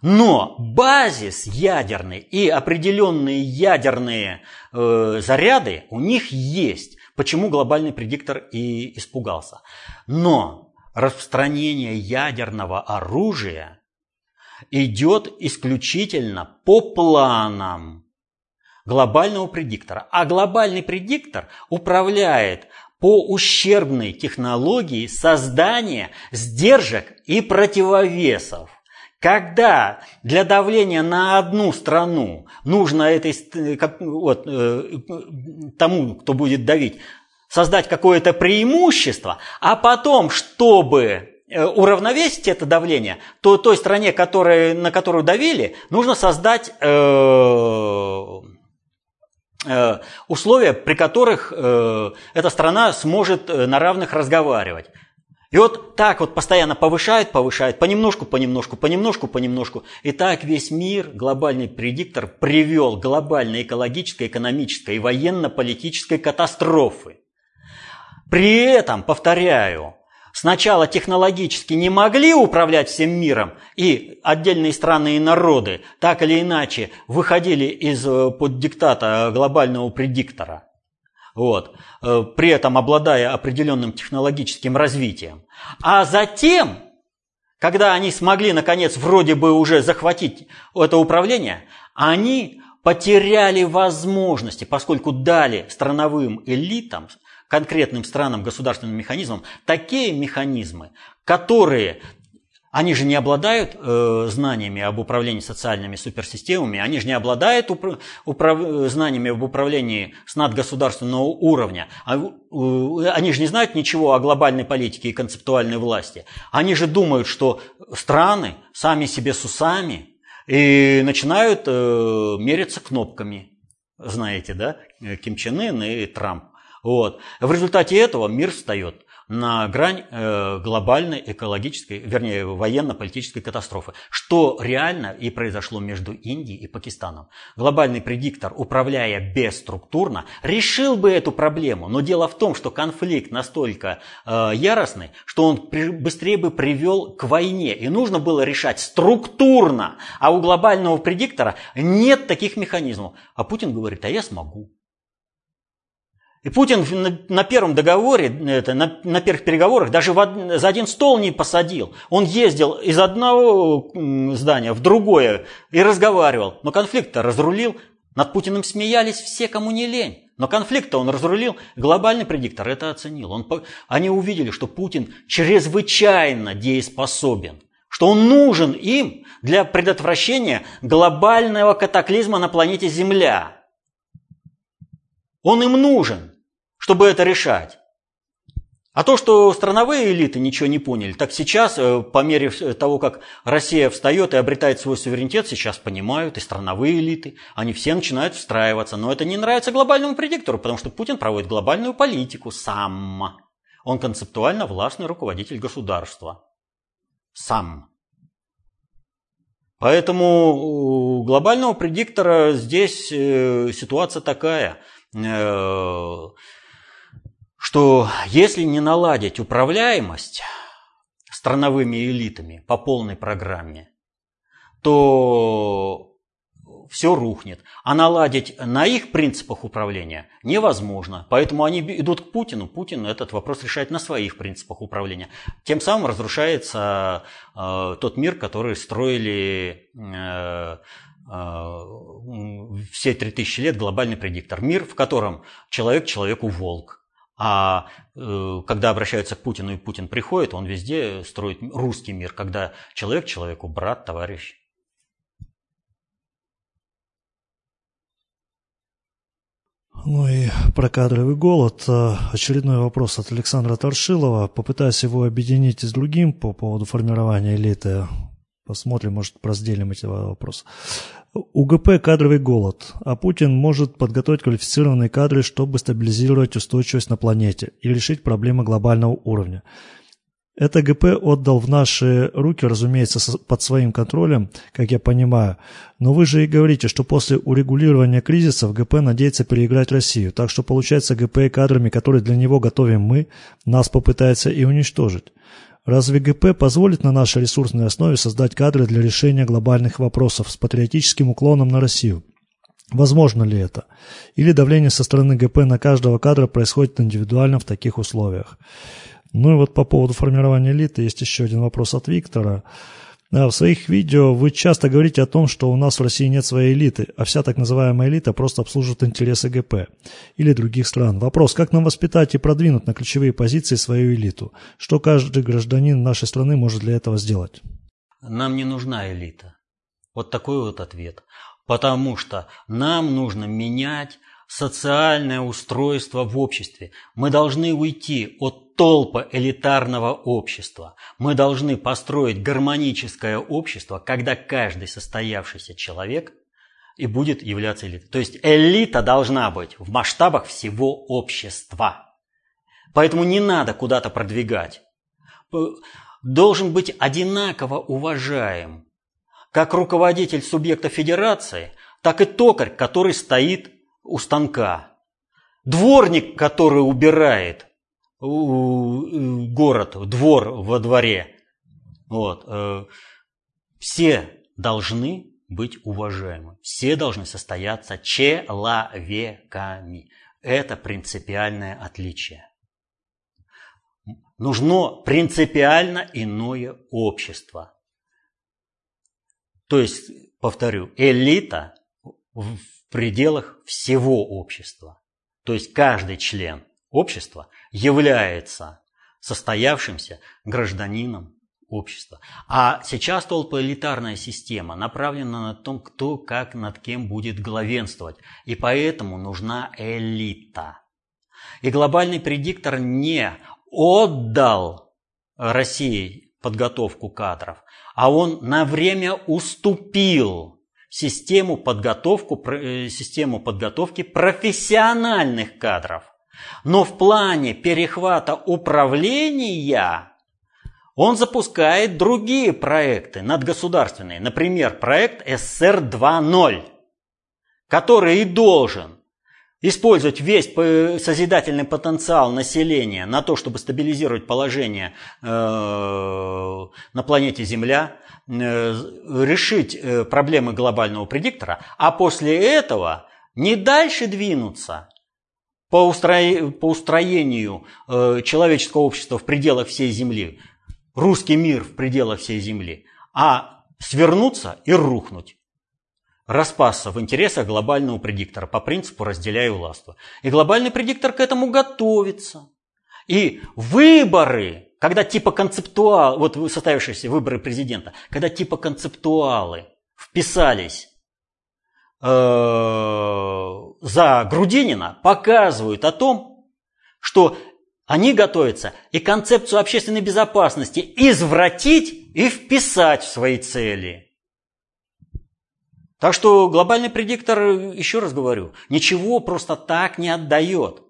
Но базис ядерный и определенные ядерные э, заряды у них есть. Почему глобальный предиктор и испугался. Но распространение ядерного оружия идет исключительно по планам глобального предиктора. А глобальный предиктор управляет по ущербной технологии создания сдержек и противовесов. Когда для давления на одну страну нужно этой, как, вот, э, тому, кто будет давить, создать какое-то преимущество, а потом, чтобы уравновесить это давление, то той стране, которая, на которую давили, нужно создать э, Э, условия, при которых э, эта страна сможет э, на равных разговаривать. И вот так вот постоянно повышает, повышает, понемножку, понемножку, понемножку, понемножку. И так весь мир, глобальный предиктор, привел глобальной экологической, экономической и военно-политической катастрофы. При этом, повторяю, сначала технологически не могли управлять всем миром, и отдельные страны и народы так или иначе выходили из-под э, диктата глобального предиктора, вот, э, при этом обладая определенным технологическим развитием. А затем, когда они смогли, наконец, вроде бы уже захватить это управление, они потеряли возможности, поскольку дали страновым элитам конкретным странам, государственным механизмам, такие механизмы, которые они же не обладают э, знаниями об управлении социальными суперсистемами, они же не обладают упра- управ- знаниями об управлении с надгосударственного уровня, а, э, они же не знают ничего о глобальной политике и концептуальной власти. Они же думают, что страны сами себе с усами и начинают э, мериться кнопками. знаете, да, Ким Чен Ын и Трамп. Вот. В результате этого мир встает на грань э, глобальной экологической, вернее, военно-политической катастрофы. Что реально и произошло между Индией и Пакистаном. Глобальный предиктор, управляя бесструктурно, решил бы эту проблему. Но дело в том, что конфликт настолько э, яростный, что он при, быстрее бы привел к войне. И нужно было решать структурно. А у глобального предиктора нет таких механизмов. А Путин говорит, а я смогу. И Путин на, первом договоре, это, на, на первых переговорах даже в, за один стол не посадил. Он ездил из одного здания в другое и разговаривал. Но конфликт-то разрулил. Над Путиным смеялись все, кому не лень. Но конфликт-то он разрулил. Глобальный предиктор это оценил. Он, они увидели, что Путин чрезвычайно дееспособен. Что он нужен им для предотвращения глобального катаклизма на планете Земля. Он им нужен чтобы это решать. А то, что страновые элиты ничего не поняли, так сейчас, э, по мере того, как Россия встает и обретает свой суверенитет, сейчас понимают и страновые элиты, они все начинают встраиваться. Но это не нравится глобальному предиктору, потому что Путин проводит глобальную политику сам. Он концептуально властный руководитель государства. Сам. Поэтому у глобального предиктора здесь э, ситуация такая э, – что если не наладить управляемость страновыми элитами по полной программе, то все рухнет. А наладить на их принципах управления невозможно. Поэтому они идут к Путину. Путин этот вопрос решает на своих принципах управления. Тем самым разрушается э, тот мир, который строили э, э, все 3000 лет глобальный предиктор. Мир, в котором человек человеку волк. А э, когда обращаются к Путину и Путин приходит, он везде строит русский мир, когда человек человеку брат, товарищ. Ну и про кадровый голод. Э, очередной вопрос от Александра Торшилова. Попытаюсь его объединить с другим по поводу формирования элиты. Посмотрим, может, разделим эти вопросы. УГП – кадровый голод, а Путин может подготовить квалифицированные кадры, чтобы стабилизировать устойчивость на планете и решить проблемы глобального уровня. Это ГП отдал в наши руки, разумеется, под своим контролем, как я понимаю. Но вы же и говорите, что после урегулирования кризисов ГП надеется переиграть Россию. Так что получается ГП кадрами, которые для него готовим мы, нас попытается и уничтожить. Разве ГП позволит на нашей ресурсной основе создать кадры для решения глобальных вопросов с патриотическим уклоном на Россию? Возможно ли это? Или давление со стороны ГП на каждого кадра происходит индивидуально в таких условиях? Ну и вот по поводу формирования элиты есть еще один вопрос от Виктора. В своих видео вы часто говорите о том, что у нас в России нет своей элиты, а вся так называемая элита просто обслуживает интересы ГП или других стран. Вопрос, как нам воспитать и продвинуть на ключевые позиции свою элиту? Что каждый гражданин нашей страны может для этого сделать? Нам не нужна элита. Вот такой вот ответ. Потому что нам нужно менять социальное устройство в обществе. Мы должны уйти от толпа элитарного общества. Мы должны построить гармоническое общество, когда каждый состоявшийся человек и будет являться элитой. То есть элита должна быть в масштабах всего общества. Поэтому не надо куда-то продвигать. Должен быть одинаково уважаем как руководитель субъекта федерации, так и токарь, который стоит у станка. Дворник, который убирает город, двор во дворе. Вот. Э, все должны быть уважаемы. Все должны состояться человеками. Это принципиальное отличие. Нужно принципиально иное общество. То есть, повторю, элита в пределах всего общества. То есть каждый член общества является состоявшимся гражданином общества. А сейчас толпоэлитарная система направлена на том, кто как над кем будет главенствовать. И поэтому нужна элита. И глобальный предиктор не отдал России подготовку кадров, а он на время уступил систему, подготовку, э, систему подготовки профессиональных кадров. Но в плане перехвата управления он запускает другие проекты надгосударственные. Например, проект СССР 2.0, который и должен использовать весь созидательный потенциал населения на то, чтобы стабилизировать положение э, на планете Земля, э, решить э, проблемы глобального предиктора, а после этого не дальше двинуться по, устроению человеческого общества в пределах всей Земли, русский мир в пределах всей Земли, а свернуться и рухнуть распасся в интересах глобального предиктора по принципу «разделяй властвуй». И глобальный предиктор к этому готовится. И выборы, когда типа концептуал, вот состоявшиеся выборы президента, когда типа концептуалы вписались э, за Грудинина, показывают о том, что они готовятся и концепцию общественной безопасности извратить и вписать в свои цели – так что глобальный предиктор, еще раз говорю, ничего просто так не отдает.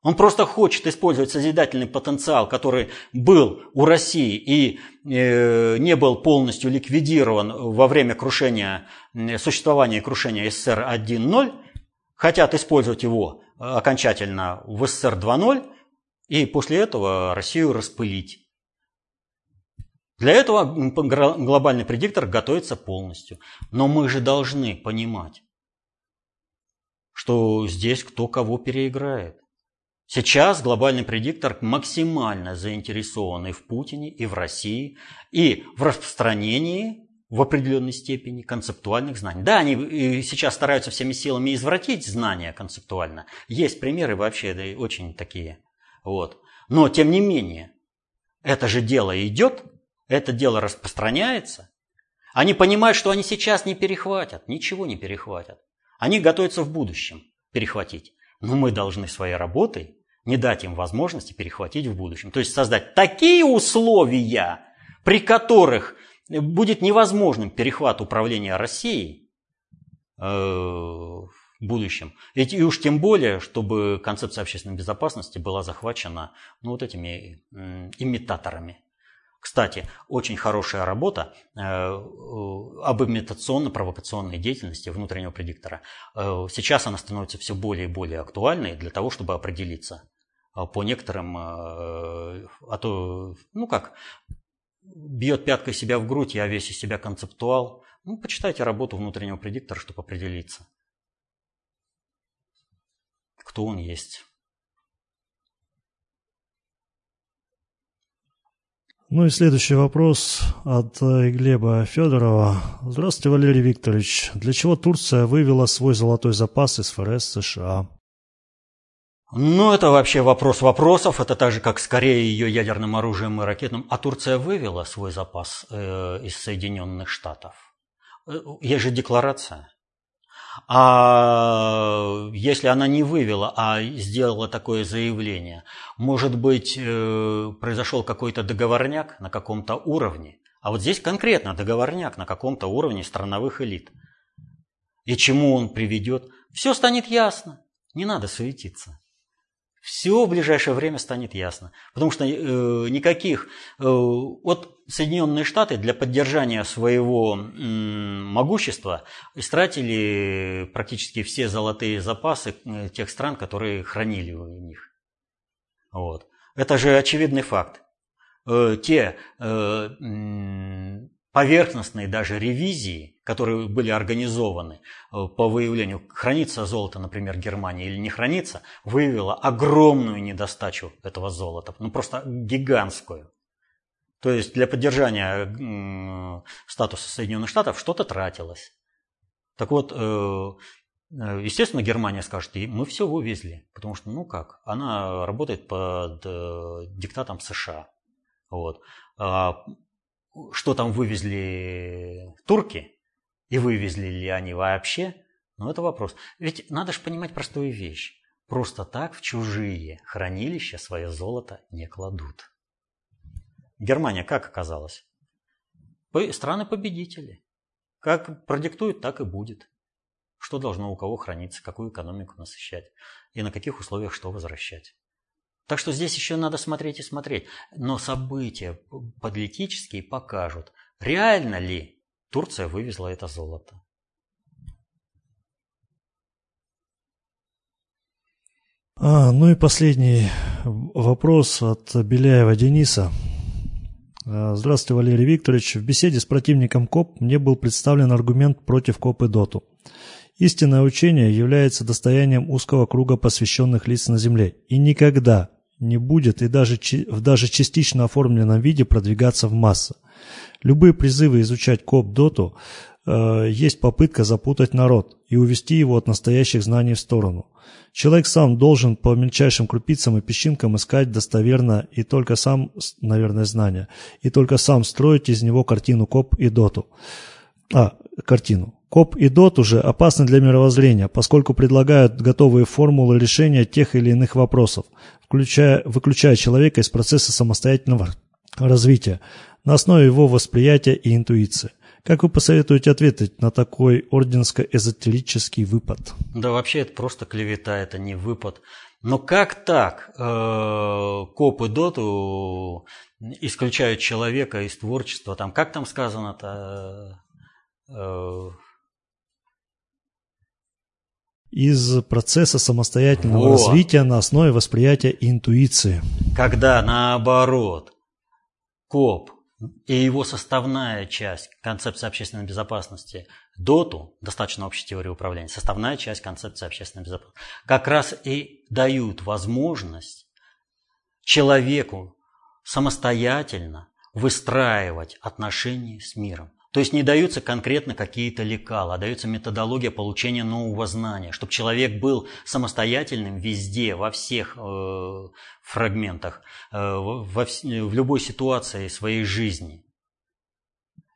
Он просто хочет использовать созидательный потенциал, который был у России и э, не был полностью ликвидирован во время крушения, существования крушения СССР 1.0, хотят использовать его окончательно в СССР 2.0 и после этого Россию распылить. Для этого глобальный предиктор готовится полностью. Но мы же должны понимать, что здесь кто кого переиграет. Сейчас глобальный предиктор максимально заинтересован в Путине, и в России, и в распространении в определенной степени концептуальных знаний. Да, они сейчас стараются всеми силами извратить знания концептуально. Есть примеры вообще да, очень такие. Вот. Но, тем не менее, это же дело идет это дело распространяется, они понимают, что они сейчас не перехватят, ничего не перехватят. Они готовятся в будущем перехватить. Но мы должны своей работой не дать им возможности перехватить в будущем. То есть создать такие условия, при которых будет невозможным перехват управления Россией э, в будущем. И уж тем более, чтобы концепция общественной безопасности была захвачена ну, вот этими имитаторами кстати, очень хорошая работа э, об имитационно-провокационной деятельности внутреннего предиктора. Э, сейчас она становится все более и более актуальной для того, чтобы определиться э, по некоторым, а то, ну как, бьет пяткой себя в грудь, я весь из себя концептуал. Ну, почитайте работу внутреннего предиктора, чтобы определиться, кто он есть. Ну и следующий вопрос от э, Глеба Федорова. Здравствуйте, Валерий Викторович. Для чего Турция вывела свой золотой запас из ФРС США? Ну, это вообще вопрос вопросов. Это так же, как скорее ее ядерным оружием и ракетным. А Турция вывела свой запас э, из Соединенных Штатов. Э, есть же декларация. А если она не вывела, а сделала такое заявление, может быть, э, произошел какой-то договорняк на каком-то уровне. А вот здесь конкретно договорняк на каком-то уровне страновых элит. И чему он приведет, все станет ясно. Не надо суетиться. Все в ближайшее время станет ясно. Потому что э, никаких... Э, вот Соединенные Штаты для поддержания своего м, могущества истратили практически все золотые запасы э, тех стран, которые хранили у них. Вот. Это же очевидный факт. Э, те э, поверхностные даже ревизии, которые были организованы э, по выявлению, хранится золото, например, Германии или не хранится, выявила огромную недостачу этого золота, ну просто гигантскую. То есть для поддержания статуса Соединенных Штатов что-то тратилось. Так вот, э, э, естественно, Германия скажет, и мы все вывезли, потому что, ну как, она работает под диктатом США. Вот. Что там вывезли турки, и вывезли ли они вообще, ну это вопрос. Ведь надо же понимать простую вещь. Просто так в чужие хранилища свое золото не кладут. Германия как оказалась? Страны-победители. Как продиктует, так и будет. Что должно у кого храниться, какую экономику насыщать и на каких условиях что возвращать. Так что здесь еще надо смотреть и смотреть. Но события политические покажут, реально ли Турция вывезла это золото. А, ну и последний вопрос от Беляева Дениса. А, здравствуйте, Валерий Викторович. В беседе с противником КОБ мне был представлен аргумент против КОБ и ДОТУ. Истинное учение является достоянием узкого круга посвященных лиц на Земле и никогда не будет и даже в даже частично оформленном виде продвигаться в массы. Любые призывы изучать КОБ-ДОТУ э, есть попытка запутать народ и увести его от настоящих знаний в сторону. Человек сам должен по мельчайшим крупицам и песчинкам искать достоверно и только сам, наверное, знания, и только сам строить из него картину КОБ и ДОТУ. А, картину. КОП и ДОТ уже опасны для мировоззрения, поскольку предлагают готовые формулы решения тех или иных вопросов, включая, выключая человека из процесса самостоятельного развития на основе его восприятия и интуиции. Как вы посоветуете ответить на такой орденско-эзотерический выпад? Да вообще это просто клевета, это не выпад. Но как так э, коп и доту исключают человека из творчества? Там, как там сказано-то? Э, из процесса самостоятельного вот. развития на основе восприятия и интуиции. Когда наоборот, коп и его составная часть концепции общественной безопасности ДОТу, достаточно общей теории управления, составная часть концепции общественной безопасности, как раз и дают возможность человеку самостоятельно выстраивать отношения с миром. То есть не даются конкретно какие-то лекала, а дается методология получения нового знания, чтобы человек был самостоятельным везде, во всех э, фрагментах, э, во, в любой ситуации своей жизни.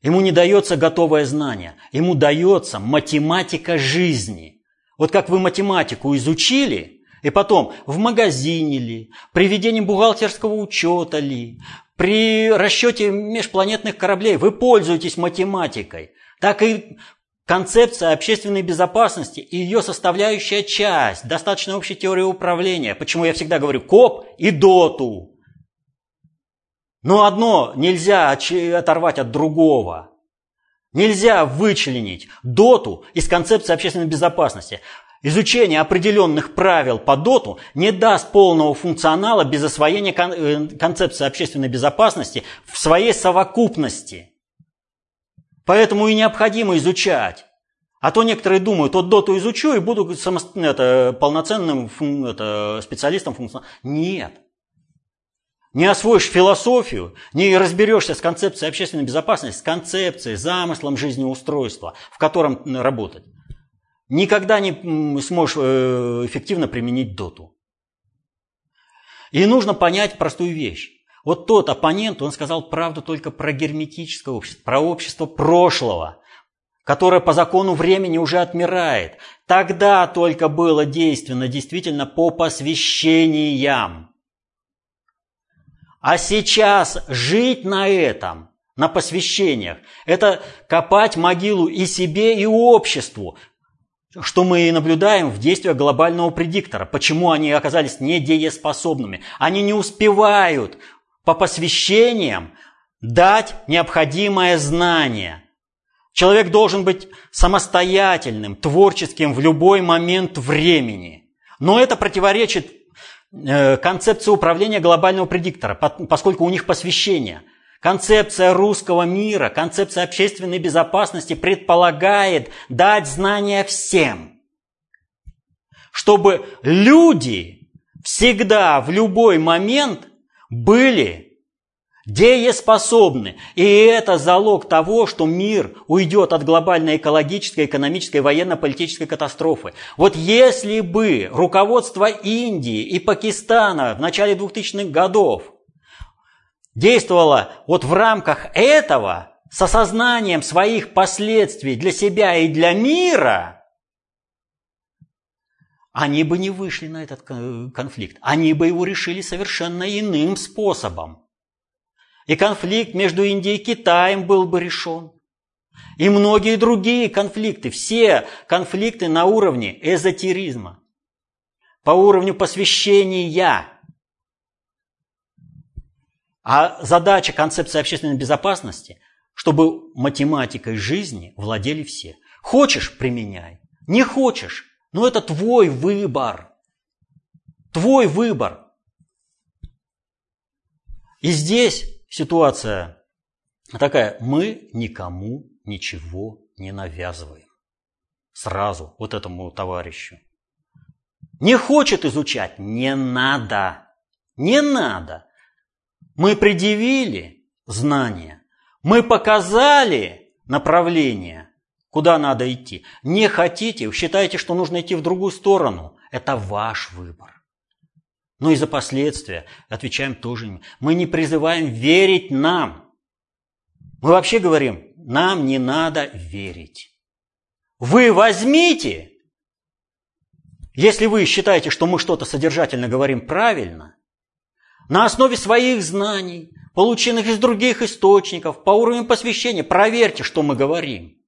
Ему не дается готовое знание, ему дается математика жизни. Вот как вы математику изучили, и потом в магазине ли, при ведении бухгалтерского учета ли, при расчете межпланетных кораблей вы пользуетесь математикой. Так и концепция общественной безопасности и ее составляющая часть достаточно общей теории управления. Почему я всегда говорю КОП и ДОТу. Но одно нельзя оторвать от другого. Нельзя вычленить ДОТу из концепции общественной безопасности. Изучение определенных правил по доту не даст полного функционала без освоения э, концепции общественной безопасности в своей совокупности. Поэтому и необходимо изучать. А то некоторые думают, вот доту изучу и буду само, это, полноценным это, специалистом функционала. Нет. Не освоишь философию, не разберешься с концепцией общественной безопасности, с концепцией, замыслом жизнеустройства, в котором работать никогда не сможешь э, эффективно применить доту. И нужно понять простую вещь. Вот тот оппонент, он сказал правду только про герметическое общество, про общество прошлого, которое по закону времени уже отмирает. Тогда только было действенно действительно по посвящениям. А сейчас жить на этом, на посвящениях, это копать могилу и себе, и обществу, что мы наблюдаем в действиях глобального предиктора. Почему они оказались недееспособными? Они не успевают по посвящениям дать необходимое знание. Человек должен быть самостоятельным, творческим в любой момент времени. Но это противоречит э, концепции управления глобального предиктора, поскольку у них посвящение – Концепция русского мира, концепция общественной безопасности предполагает дать знания всем, чтобы люди всегда, в любой момент были дееспособны. И это залог того, что мир уйдет от глобальной экологической, экономической, военно-политической катастрофы. Вот если бы руководство Индии и Пакистана в начале 2000-х годов действовала вот в рамках этого, с осознанием своих последствий для себя и для мира, они бы не вышли на этот конфликт. Они бы его решили совершенно иным способом. И конфликт между Индией и Китаем был бы решен. И многие другие конфликты, все конфликты на уровне эзотеризма, по уровню посвящения. А задача концепции общественной безопасности, чтобы математикой жизни владели все. Хочешь – применяй, не хочешь – ну это твой выбор. Твой выбор. И здесь ситуация такая, мы никому ничего не навязываем. Сразу вот этому товарищу. Не хочет изучать, не надо. Не надо. Мы предъявили знания, мы показали направление, куда надо идти. Не хотите, считаете, что нужно идти в другую сторону. Это ваш выбор. Но и за последствия отвечаем тоже. Мы не призываем верить нам. Мы вообще говорим, нам не надо верить. Вы возьмите, если вы считаете, что мы что-то содержательно говорим правильно, на основе своих знаний, полученных из других источников, по уровню посвящения, проверьте, что мы говорим,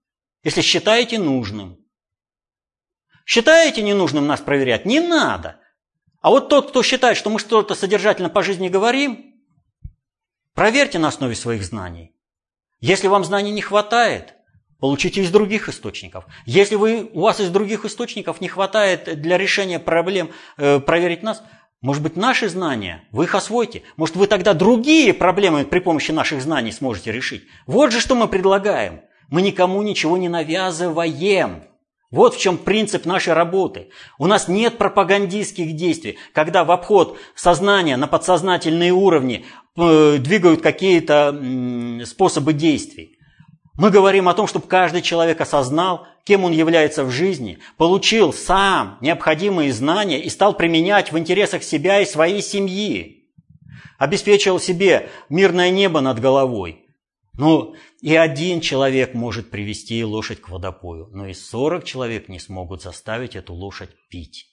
если считаете нужным. Считаете ненужным нас проверять? Не надо. А вот тот, кто считает, что мы что-то содержательно по жизни говорим, проверьте на основе своих знаний. Если вам знаний не хватает, получите из других источников. Если вы, у вас из других источников не хватает для решения проблем э, проверить нас, может быть, наши знания, вы их освоите. Может, вы тогда другие проблемы при помощи наших знаний сможете решить. Вот же что мы предлагаем. Мы никому ничего не навязываем. Вот в чем принцип нашей работы. У нас нет пропагандистских действий, когда в обход сознания на подсознательные уровни э, двигают какие-то способы действий. Мы говорим о том, чтобы каждый человек осознал, кем он является в жизни, получил сам необходимые знания и стал применять в интересах себя и своей семьи. Обеспечил себе мирное небо над головой – ну, и один человек может привести лошадь к водопою, но и 40 человек не смогут заставить эту лошадь пить.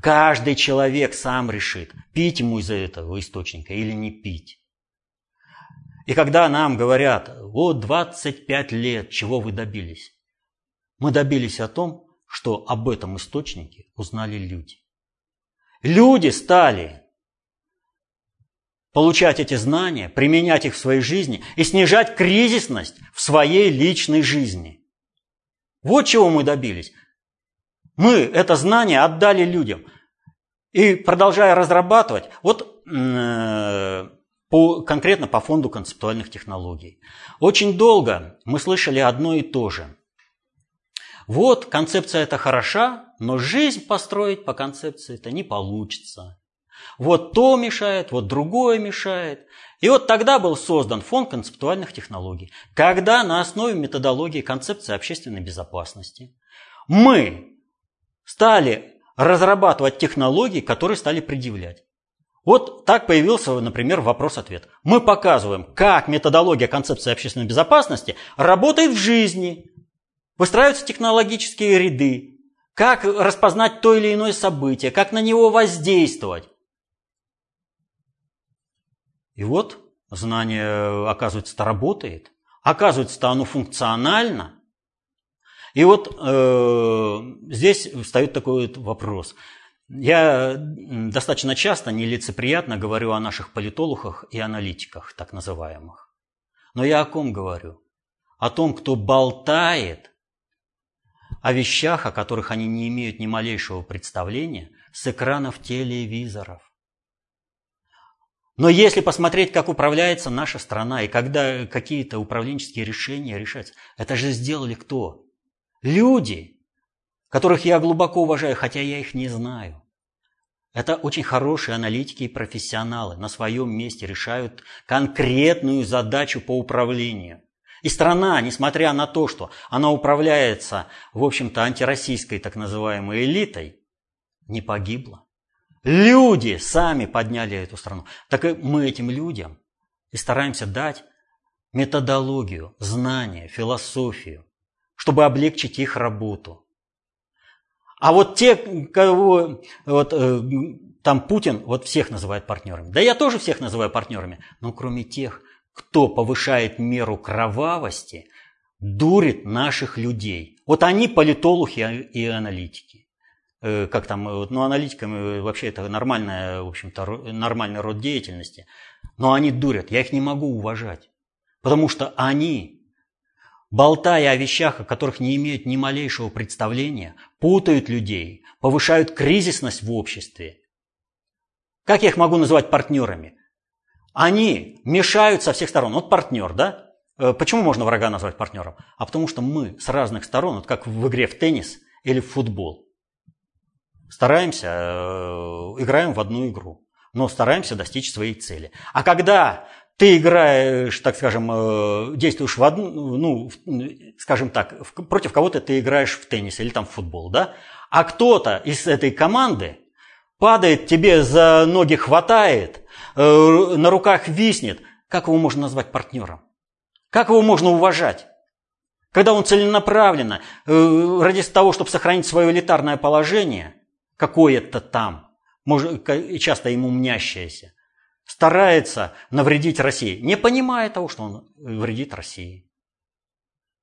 Каждый человек сам решит, пить ему из этого источника или не пить. И когда нам говорят, вот 25 лет, чего вы добились? Мы добились о том, что об этом источнике узнали люди. Люди стали получать эти знания, применять их в своей жизни и снижать кризисность в своей личной жизни. Вот чего мы добились. Мы это знание отдали людям. И продолжая разрабатывать, вот э, по, конкретно по фонду концептуальных технологий. Очень долго мы слышали одно и то же. Вот концепция это хороша, но жизнь построить по концепции это не получится. Вот то мешает, вот другое мешает. И вот тогда был создан фонд концептуальных технологий, когда на основе методологии концепции общественной безопасности мы стали разрабатывать технологии, которые стали предъявлять. Вот так появился, например, вопрос-ответ. Мы показываем, как методология концепции общественной безопасности работает в жизни. Выстраиваются технологические ряды, как распознать то или иное событие, как на него воздействовать. И вот знание, оказывается-то работает, оказывается-то оно функционально. И вот э, здесь встает такой вот вопрос. Я достаточно часто нелицеприятно говорю о наших политологах и аналитиках, так называемых. Но я о ком говорю? О том, кто болтает о вещах, о которых они не имеют ни малейшего представления, с экранов телевизоров. Но если посмотреть, как управляется наша страна и когда какие-то управленческие решения решаются, это же сделали кто? Люди, которых я глубоко уважаю, хотя я их не знаю. Это очень хорошие аналитики и профессионалы на своем месте решают конкретную задачу по управлению. И страна, несмотря на то, что она управляется, в общем-то, антироссийской так называемой элитой, не погибла. Люди сами подняли эту страну. Так и мы этим людям и стараемся дать методологию, знания, философию, чтобы облегчить их работу. А вот те, кого вот, э, там Путин вот всех называет партнерами. Да я тоже всех называю партнерами, но кроме тех, кто повышает меру кровавости, дурит наших людей. Вот они политологи и аналитики. Э, как там, э, ну, аналитиками вообще это нормальная, в общем-то, нормальный род деятельности. Но они дурят, я их не могу уважать. Потому что они, болтая о вещах, о которых не имеют ни малейшего представления, путают людей, повышают кризисность в обществе. Как я их могу называть партнерами? Они мешают со всех сторон. Вот партнер, да? Э, почему можно врага назвать партнером? А потому что мы с разных сторон, вот как в игре в теннис или в футбол, стараемся, э, играем в одну игру, но стараемся достичь своей цели. А когда ты играешь, так скажем, э, действуешь в одну, ну, скажем так, против кого-то ты играешь в теннис или там в футбол, да? А кто-то из этой команды падает, тебе за ноги хватает, э, на руках виснет, как его можно назвать партнером? Как его можно уважать? Когда он целенаправленно, ради того, чтобы сохранить свое элитарное положение – какое-то там, может, часто ему мнящееся, старается навредить России, не понимая того, что он вредит России.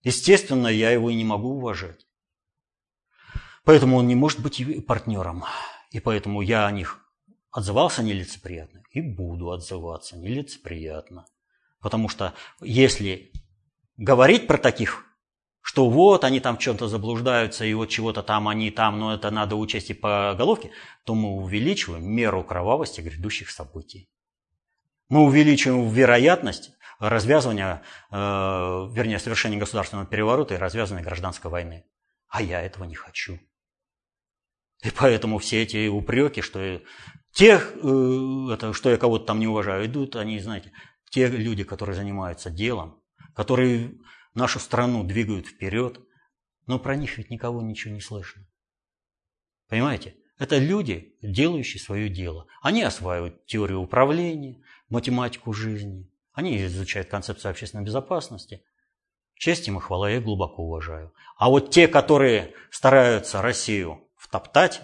Естественно, я его и не могу уважать. Поэтому он не может быть партнером. И поэтому я о них отзывался нелицеприятно и буду отзываться нелицеприятно. Потому что если говорить про таких что вот они там в чем-то заблуждаются, и вот чего-то там они там, но это надо учесть и по головке, то мы увеличиваем меру кровавости грядущих событий. Мы увеличиваем вероятность развязывания, э, вернее, совершения государственного переворота и развязывания гражданской войны. А я этого не хочу. И поэтому все эти упреки, что тех, э, это, что я кого-то там не уважаю, идут они, знаете, те люди, которые занимаются делом, которые нашу страну двигают вперед, но про них ведь никого ничего не слышно. Понимаете? Это люди, делающие свое дело. Они осваивают теорию управления, математику жизни. Они изучают концепцию общественной безопасности. Честь им и хвала я глубоко уважаю. А вот те, которые стараются Россию втоптать,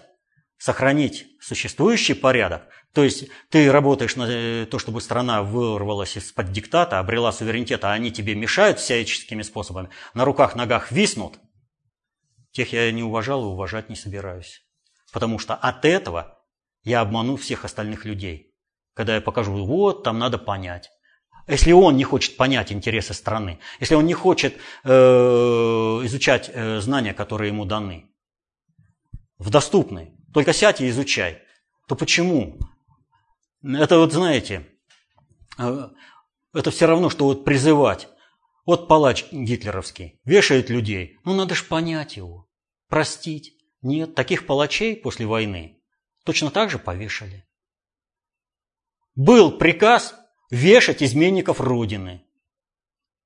сохранить существующий порядок, то есть ты работаешь на э, то, чтобы страна вырвалась из-под диктата, обрела суверенитет, а они тебе мешают всяческими способами, на руках, ногах виснут, тех я не уважал и уважать не собираюсь. Потому что от этого я обману всех остальных людей. Когда я покажу, вот, там надо понять. Если он не хочет понять интересы страны, если он не хочет э, изучать э, знания, которые ему даны, в доступной, только сядь и изучай, то почему это вот, знаете, э, это все равно, что вот призывать. Вот палач гитлеровский вешает людей. Ну, надо же понять его, простить. Нет, таких палачей после войны точно так же повешали. Был приказ вешать изменников Родины.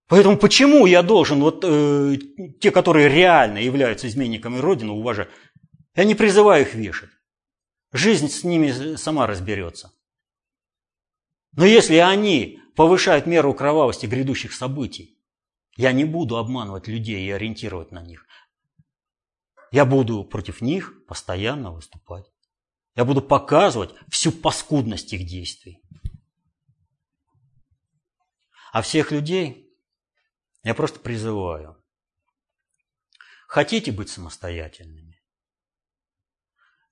Поэтому почему я должен вот э, те, которые реально являются изменниками Родины, уважать? Я не призываю их вешать. Жизнь с ними сама разберется. Но если они повышают меру кровавости грядущих событий, я не буду обманывать людей и ориентировать на них. Я буду против них постоянно выступать. Я буду показывать всю паскудность их действий. А всех людей я просто призываю. Хотите быть самостоятельными?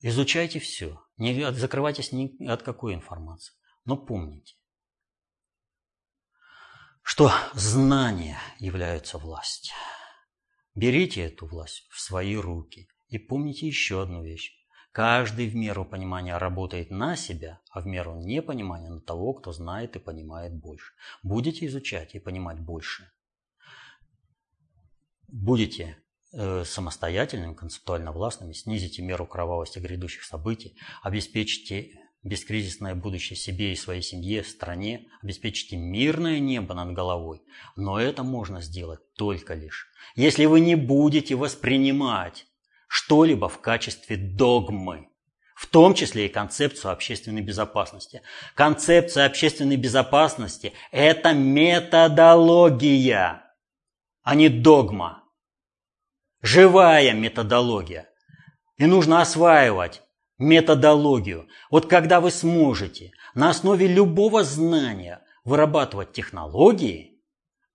Изучайте все. Не закрывайтесь ни от какой информации. Но помните, что знания являются властью. Берите эту власть в свои руки и помните еще одну вещь. Каждый в меру понимания работает на себя, а в меру непонимания на того, кто знает и понимает больше. Будете изучать и понимать больше. Будете самостоятельными, концептуально властными, снизите меру кровавости грядущих событий, обеспечите бескризисное будущее себе и своей семье, стране, обеспечите мирное небо над головой. Но это можно сделать только лишь, если вы не будете воспринимать что-либо в качестве догмы, в том числе и концепцию общественной безопасности. Концепция общественной безопасности – это методология, а не догма. Живая методология. И нужно осваивать методологию. Вот когда вы сможете на основе любого знания вырабатывать технологии,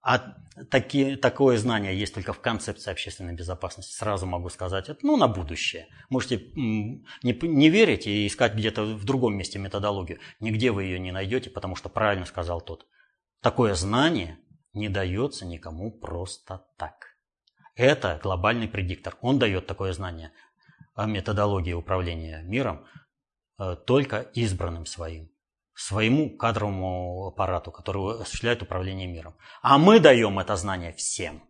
а таки, такое знание есть только в концепции общественной безопасности. Сразу могу сказать это, ну, на будущее. Можете не, не верить и искать где-то в другом месте методологию. Нигде вы ее не найдете, потому что правильно сказал тот. Такое знание не дается никому просто так. Это глобальный предиктор. Он дает такое знание о методологии управления миром э, только избранным своим своему кадровому аппарату, который осуществляет управление миром. А мы даем это знание всем.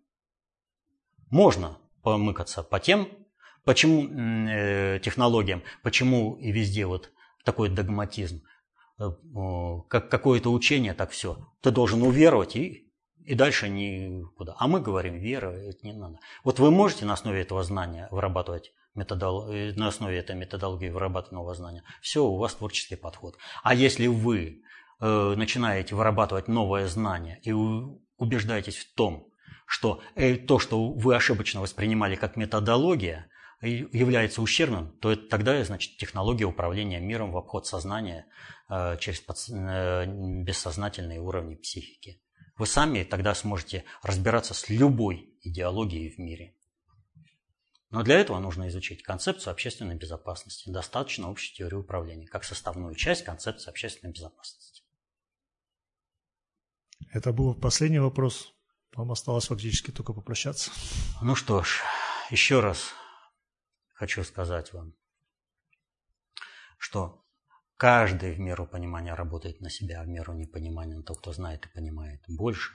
Можно помыкаться по тем, почему э, технологиям, почему и везде вот такой догматизм, э, как какое-то учение, так все. Ты должен уверовать и, и дальше никуда. А мы говорим, вера, это не надо. Вот вы можете на основе этого знания вырабатывать методол... Э, на основе этой методологии вырабатыванного знания, все, у вас творческий подход. А если вы э, начинаете вырабатывать новое знание и убеждаетесь в том, что э, то, что вы ошибочно воспринимали как методология, является ущербным, то это тогда, значит, технология управления миром в обход сознания э, через подс... э, бессознательные уровни психики. Вы сами тогда сможете разбираться с любой идеологией в мире. Но для этого нужно изучить концепцию общественной безопасности. Достаточно общей теории управления, как составную часть концепции общественной безопасности. Это был последний вопрос. Вам осталось фактически только попрощаться. Ну что ж, еще раз хочу сказать вам, что каждый в меру понимания работает на себя, а в меру непонимания на того, кто знает и понимает больше.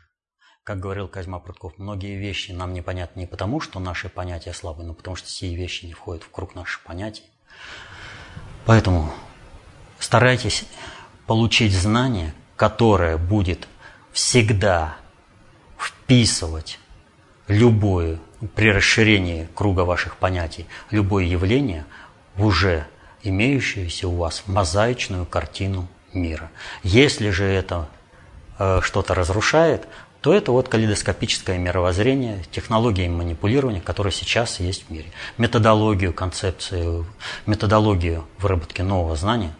Как говорил Козьма Прутков, многие вещи нам непонятны не потому, что наши понятия слабы, но потому что сие вещи не входят в круг наших понятий. Поэтому старайтесь получить знание, которое будет всегда вписывать любое, при расширении круга ваших понятий, любое явление в уже имеющуюся у вас мозаичную картину мира. Если же это э, что-то разрушает, то это вот калейдоскопическое мировоззрение, технологии манипулирования, которые сейчас есть в мире. Методологию, концепцию, методологию выработки нового знания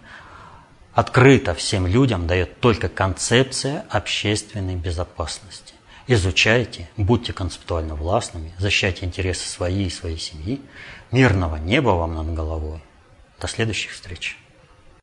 открыто всем людям дает только концепция общественной безопасности. Изучайте, будьте концептуально властными, защищайте интересы своей и своей семьи. Мирного неба вам над головой. До следующих встреч.